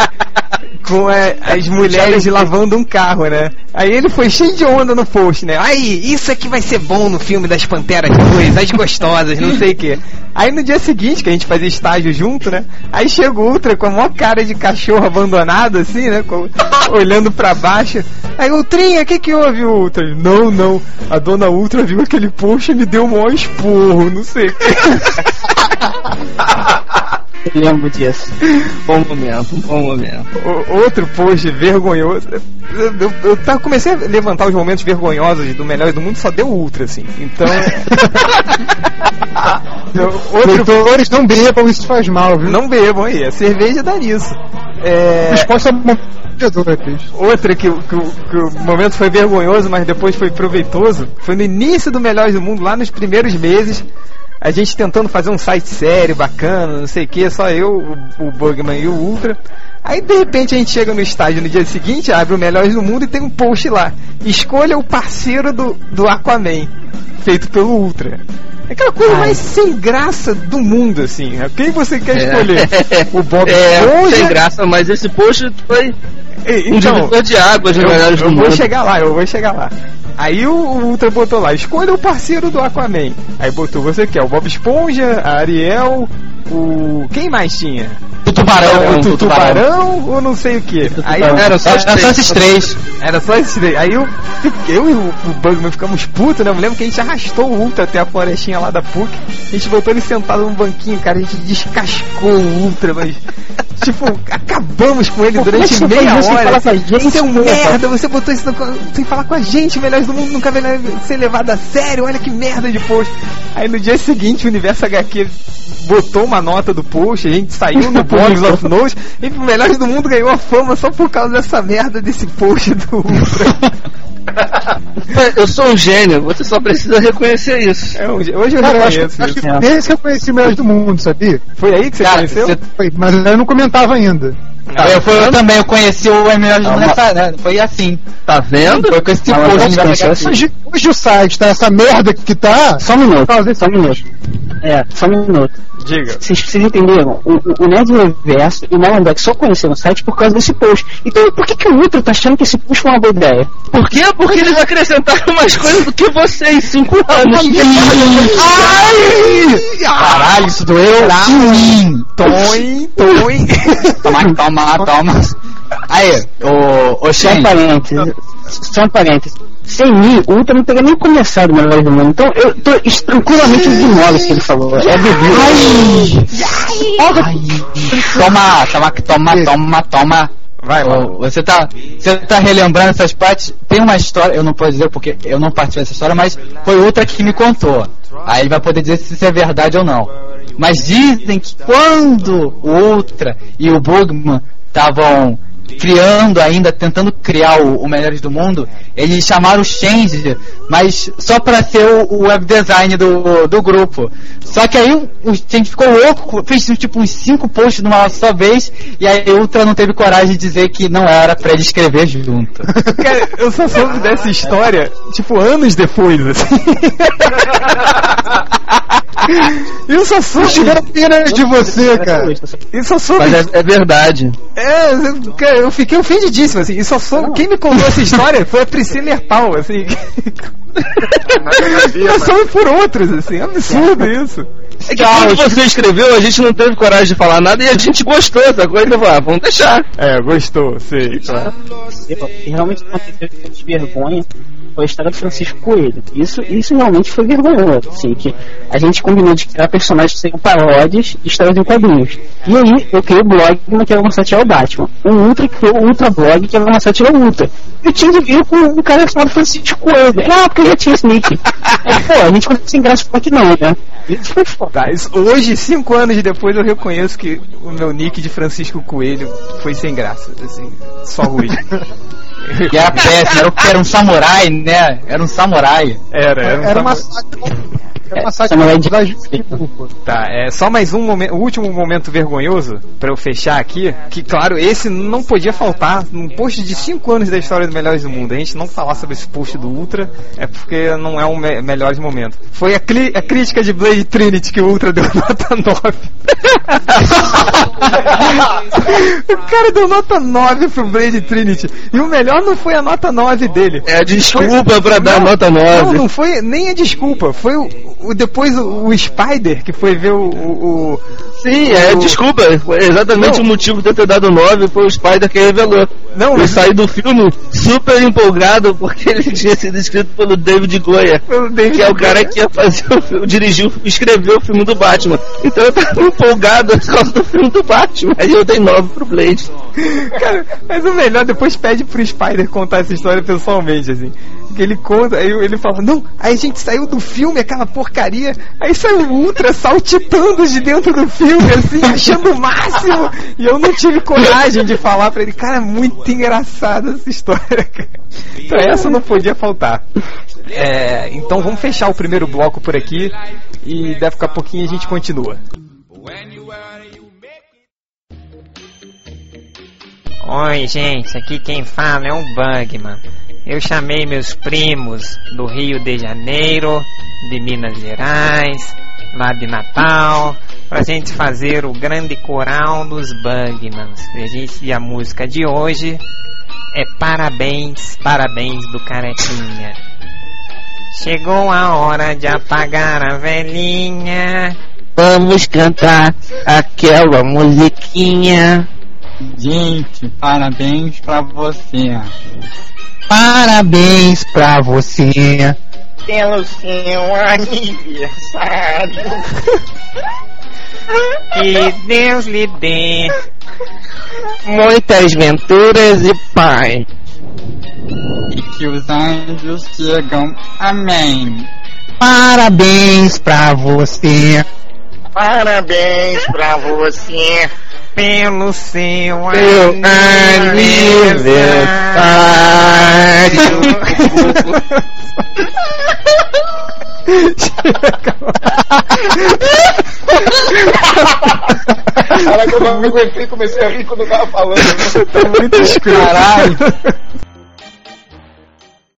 Com é, as mulheres lavando um carro, né? Aí ele foi cheio de onda no post, né? Aí, isso aqui vai ser bom no filme das Panteras 2, as gostosas, não sei o quê. Aí no dia seguinte, que a gente fazia estágio junto, né? Aí chega o Ultra com a maior cara de cachorro abandonado, assim, né? com- olhando pra baixo. Aí, Ultrinha, o que que houve, Ultra? Não, não. A dona Ultra viu aquele post e me deu um maior esporro, não sei o quê. Eu lembro disso. Bom momento, bom momento. O- outro post vergonhoso. Eu, eu, eu tava- comecei a levantar os momentos vergonhosos do Melhores do Mundo, só deu ultra, assim. Então. Outro Leitores não bebam, isso faz mal, viu? não bebam aí, a cerveja dá nisso. É, Resposta outra que, o- que, que o momento foi vergonhoso, mas depois foi proveitoso, foi no início do Melhores do Mundo, lá nos primeiros meses. A gente tentando fazer um site sério, bacana, não sei o que, só eu, o, o Bugman e o Ultra. Aí de repente a gente chega no estádio no dia seguinte, abre o Melhores do Mundo e tem um post lá. Escolha o parceiro do, do Aquaman, feito pelo Ultra. É aquela coisa mais sem graça do mundo, assim. Quem você quer escolher? O Bob É, Esponja? sem graça, mas esse post foi E- um Então, divisor de águas eu, melhores eu do vou mundo. chegar lá, eu vou chegar lá. Aí o, o Ultra botou lá, escolha o parceiro do Aquaman. Aí botou, você quer o Bob Esponja, a Ariel, o... Quem mais tinha? Tubarão, o tu- o tubarão. tubarão ou não sei o que. Aí Era só Era só esses três. era só esses três. Aí eu, eu e o, o Bugman ficamos putos, né? Eu me lembro que a gente arrastou o Ultra até a florestinha lá da PUC. A gente botou ele sentado num banquinho, cara. A gente descascou o Ultra, mas tipo, acabamos com ele é durante meia hora. falar com a gente, Você é um merda, você botou isso no- sem falar com a gente, melhores do mundo nunca vai ser levado a sério, olha que merda de post. Aí no dia seguinte o Universo HQ botou uma nota do post, a gente saiu no Blogs of e o Melhores do Mundo ganhou a fama só por causa dessa merda desse post do Ultra. Eu sou um gênio, você só precisa reconhecer isso. É, hoje hoje eu Cara, eu acho, reconheço acho que isso. esse que eu conheci o melhores do mundo, sabia? Foi aí que você Cara, conheceu? você- Foi, mas eu não comentava ainda. Eu, foi, eu também, eu conheci o ML uma- nessa, né? Foi assim. Tá vendo? Foi com esse conheço HQ. Hoje, hoje o site tá essa merda que tá. Só um minuto, só um minuto. É, só um minuto. Diga. Vocês, entenderam? O, o, Nerd Reverso e o Malandex só conheceram o site por causa desse post. Então por que, que o Ultra tá achando que esse post foi uma boa ideia? Por quê? Porque eles acrescentaram mais coisas do que vocês, cinco anos. Caralho, isso doeu mim. Toim, toim. Toma, toma, toma. Aí, Só um Shen, parênteses. Só um parênteses. Sem mim, o Ultra não teria nem começado o melhor do mundo. Então eu tô tranquilamente ignoro o que ele falou. É bebida. toma, toma, toma, toma, toma. Vai, mano. Você tá, você tá relembrando essas partes? Tem uma história, eu não posso dizer porque eu não participei dessa história, mas foi outra que me contou. Aí ele vai poder dizer se isso é verdade ou não. Mas dizem que quando o Ultra e o Bugman estavam criando ainda, tentando criar o, o Melhores do Mundo, eles chamaram o Change, mas só para ser o, o web design do, do grupo. Só que aí o, o Change ficou louco, fez tipo uns cinco posts numa só vez, e aí o Ultra não teve coragem de dizer que não era pra ele escrever junto. Cara, eu só soube dessa história, tipo, anos depois, assim. eu só soube. Pena de você, cara. Eu só soube. Mas é, é verdade. É, eu- cara, eu fiquei ofendidíssimo, assim. E só soube. Quem me contou essa história foi a Priscila Erpal, assim. Eu soube por outros, assim. Absurdo isso. É que quando você escreveu, a gente não teve coragem de falar nada e a gente gostou da coisa. Então, ah, vamos deixar. É, gostou, sei. Eu- realmente aconteceu que de vergonha foi a história do Francisco Coelho. Isso, isso realmente foi vergonhoso. Assim, que a gente combinou de criar personagens que seriam paródias de histórias em quadrinhos. E aí eu criei o blog que era uma sátira ao Batman. O Ultra criou o Ultra Blog que era uma sátira ao Ultra. Eu tinha de vir com um cara chamado Francisco Coelho. Ah, porque eu já tinha esse nick. Pô, a gente ficou sem graça porque não, né? Isso foi foda. Tá, hoje, cinco anos depois, eu reconheço que o meu nick de Francisco Coelho foi sem graça, assim, só ruim. Que era péssimo, era, era um samurai, né? Era um samurai. Era, era, um Era uma tabu- Era uma sátira de- da desculpa. Tá, é só mais um momento, o último momento vergonhoso pra eu fechar aqui, que claro, esse não podia faltar num post de 5 anos da história do Melhores do Mundo. A gente não falar sobre esse post do Ultra é porque não é um me melhores momento. Foi a, a crítica de Blade Trinity que o Ultra deu nota 9. o cara deu nota 9 pro Blade Trinity. E o melhor não foi a nota 9 dele. É a desculpa pra dar nota 9. Não, não foi nem a desculpa. Foi o, o- depois o, o Spider que foi ver o. o- Sim, é desculpa. Exatamente Não. o motivo de eu ter dado 9 foi o Spider que revelou. Não, Eu saí do filme super empolgado porque ele tinha sido escrito pelo David Goya. Pelo David que é o Goya. cara que ia fazer o filme, dirigiu, escreveu o filme do Batman. Então eu tava empolgado por causa do filme do Batman. Aí eu dei 9 pro Blade. Cara, mas o melhor, depois pede pro Spider contar essa história pessoalmente, assim. Que ele conta, aí ele fala, não, aí a gente saiu do filme, aquela porcaria, aí saiu o Ultra saltitando de dentro do filme, assim, achando o máximo. E eu não tive coragem de falar pra ele, cara, é muito engraçada essa história, cara. Então essa não podia faltar. É, então vamos fechar o primeiro bloco por aqui e daqui a pouquinho a gente continua. Oi, gente, aqui quem fala é o Bugman. Eu chamei meus primos do Rio de Janeiro, de Minas Gerais, lá de Natal, pra gente fazer o grande coral dos Bugmans. E a, gente, e a música de hoje é Parabéns, Parabéns do Carequinha. Chegou a hora de apagar a velhinha. Vamos cantar aquela musiquinha. Gente, parabéns pra você. Parabéns pra você. Pelo seu aniversário. Que Deus lhe dê muitas venturas e paz. E que os anjos chegam. Amém. Parabéns pra você. Parabéns pra você. Pelo seu Meu aniversário. Caraca, eu não aguentei, comecei a rir quando eu tava falando. Tá muito escuro. Caralho.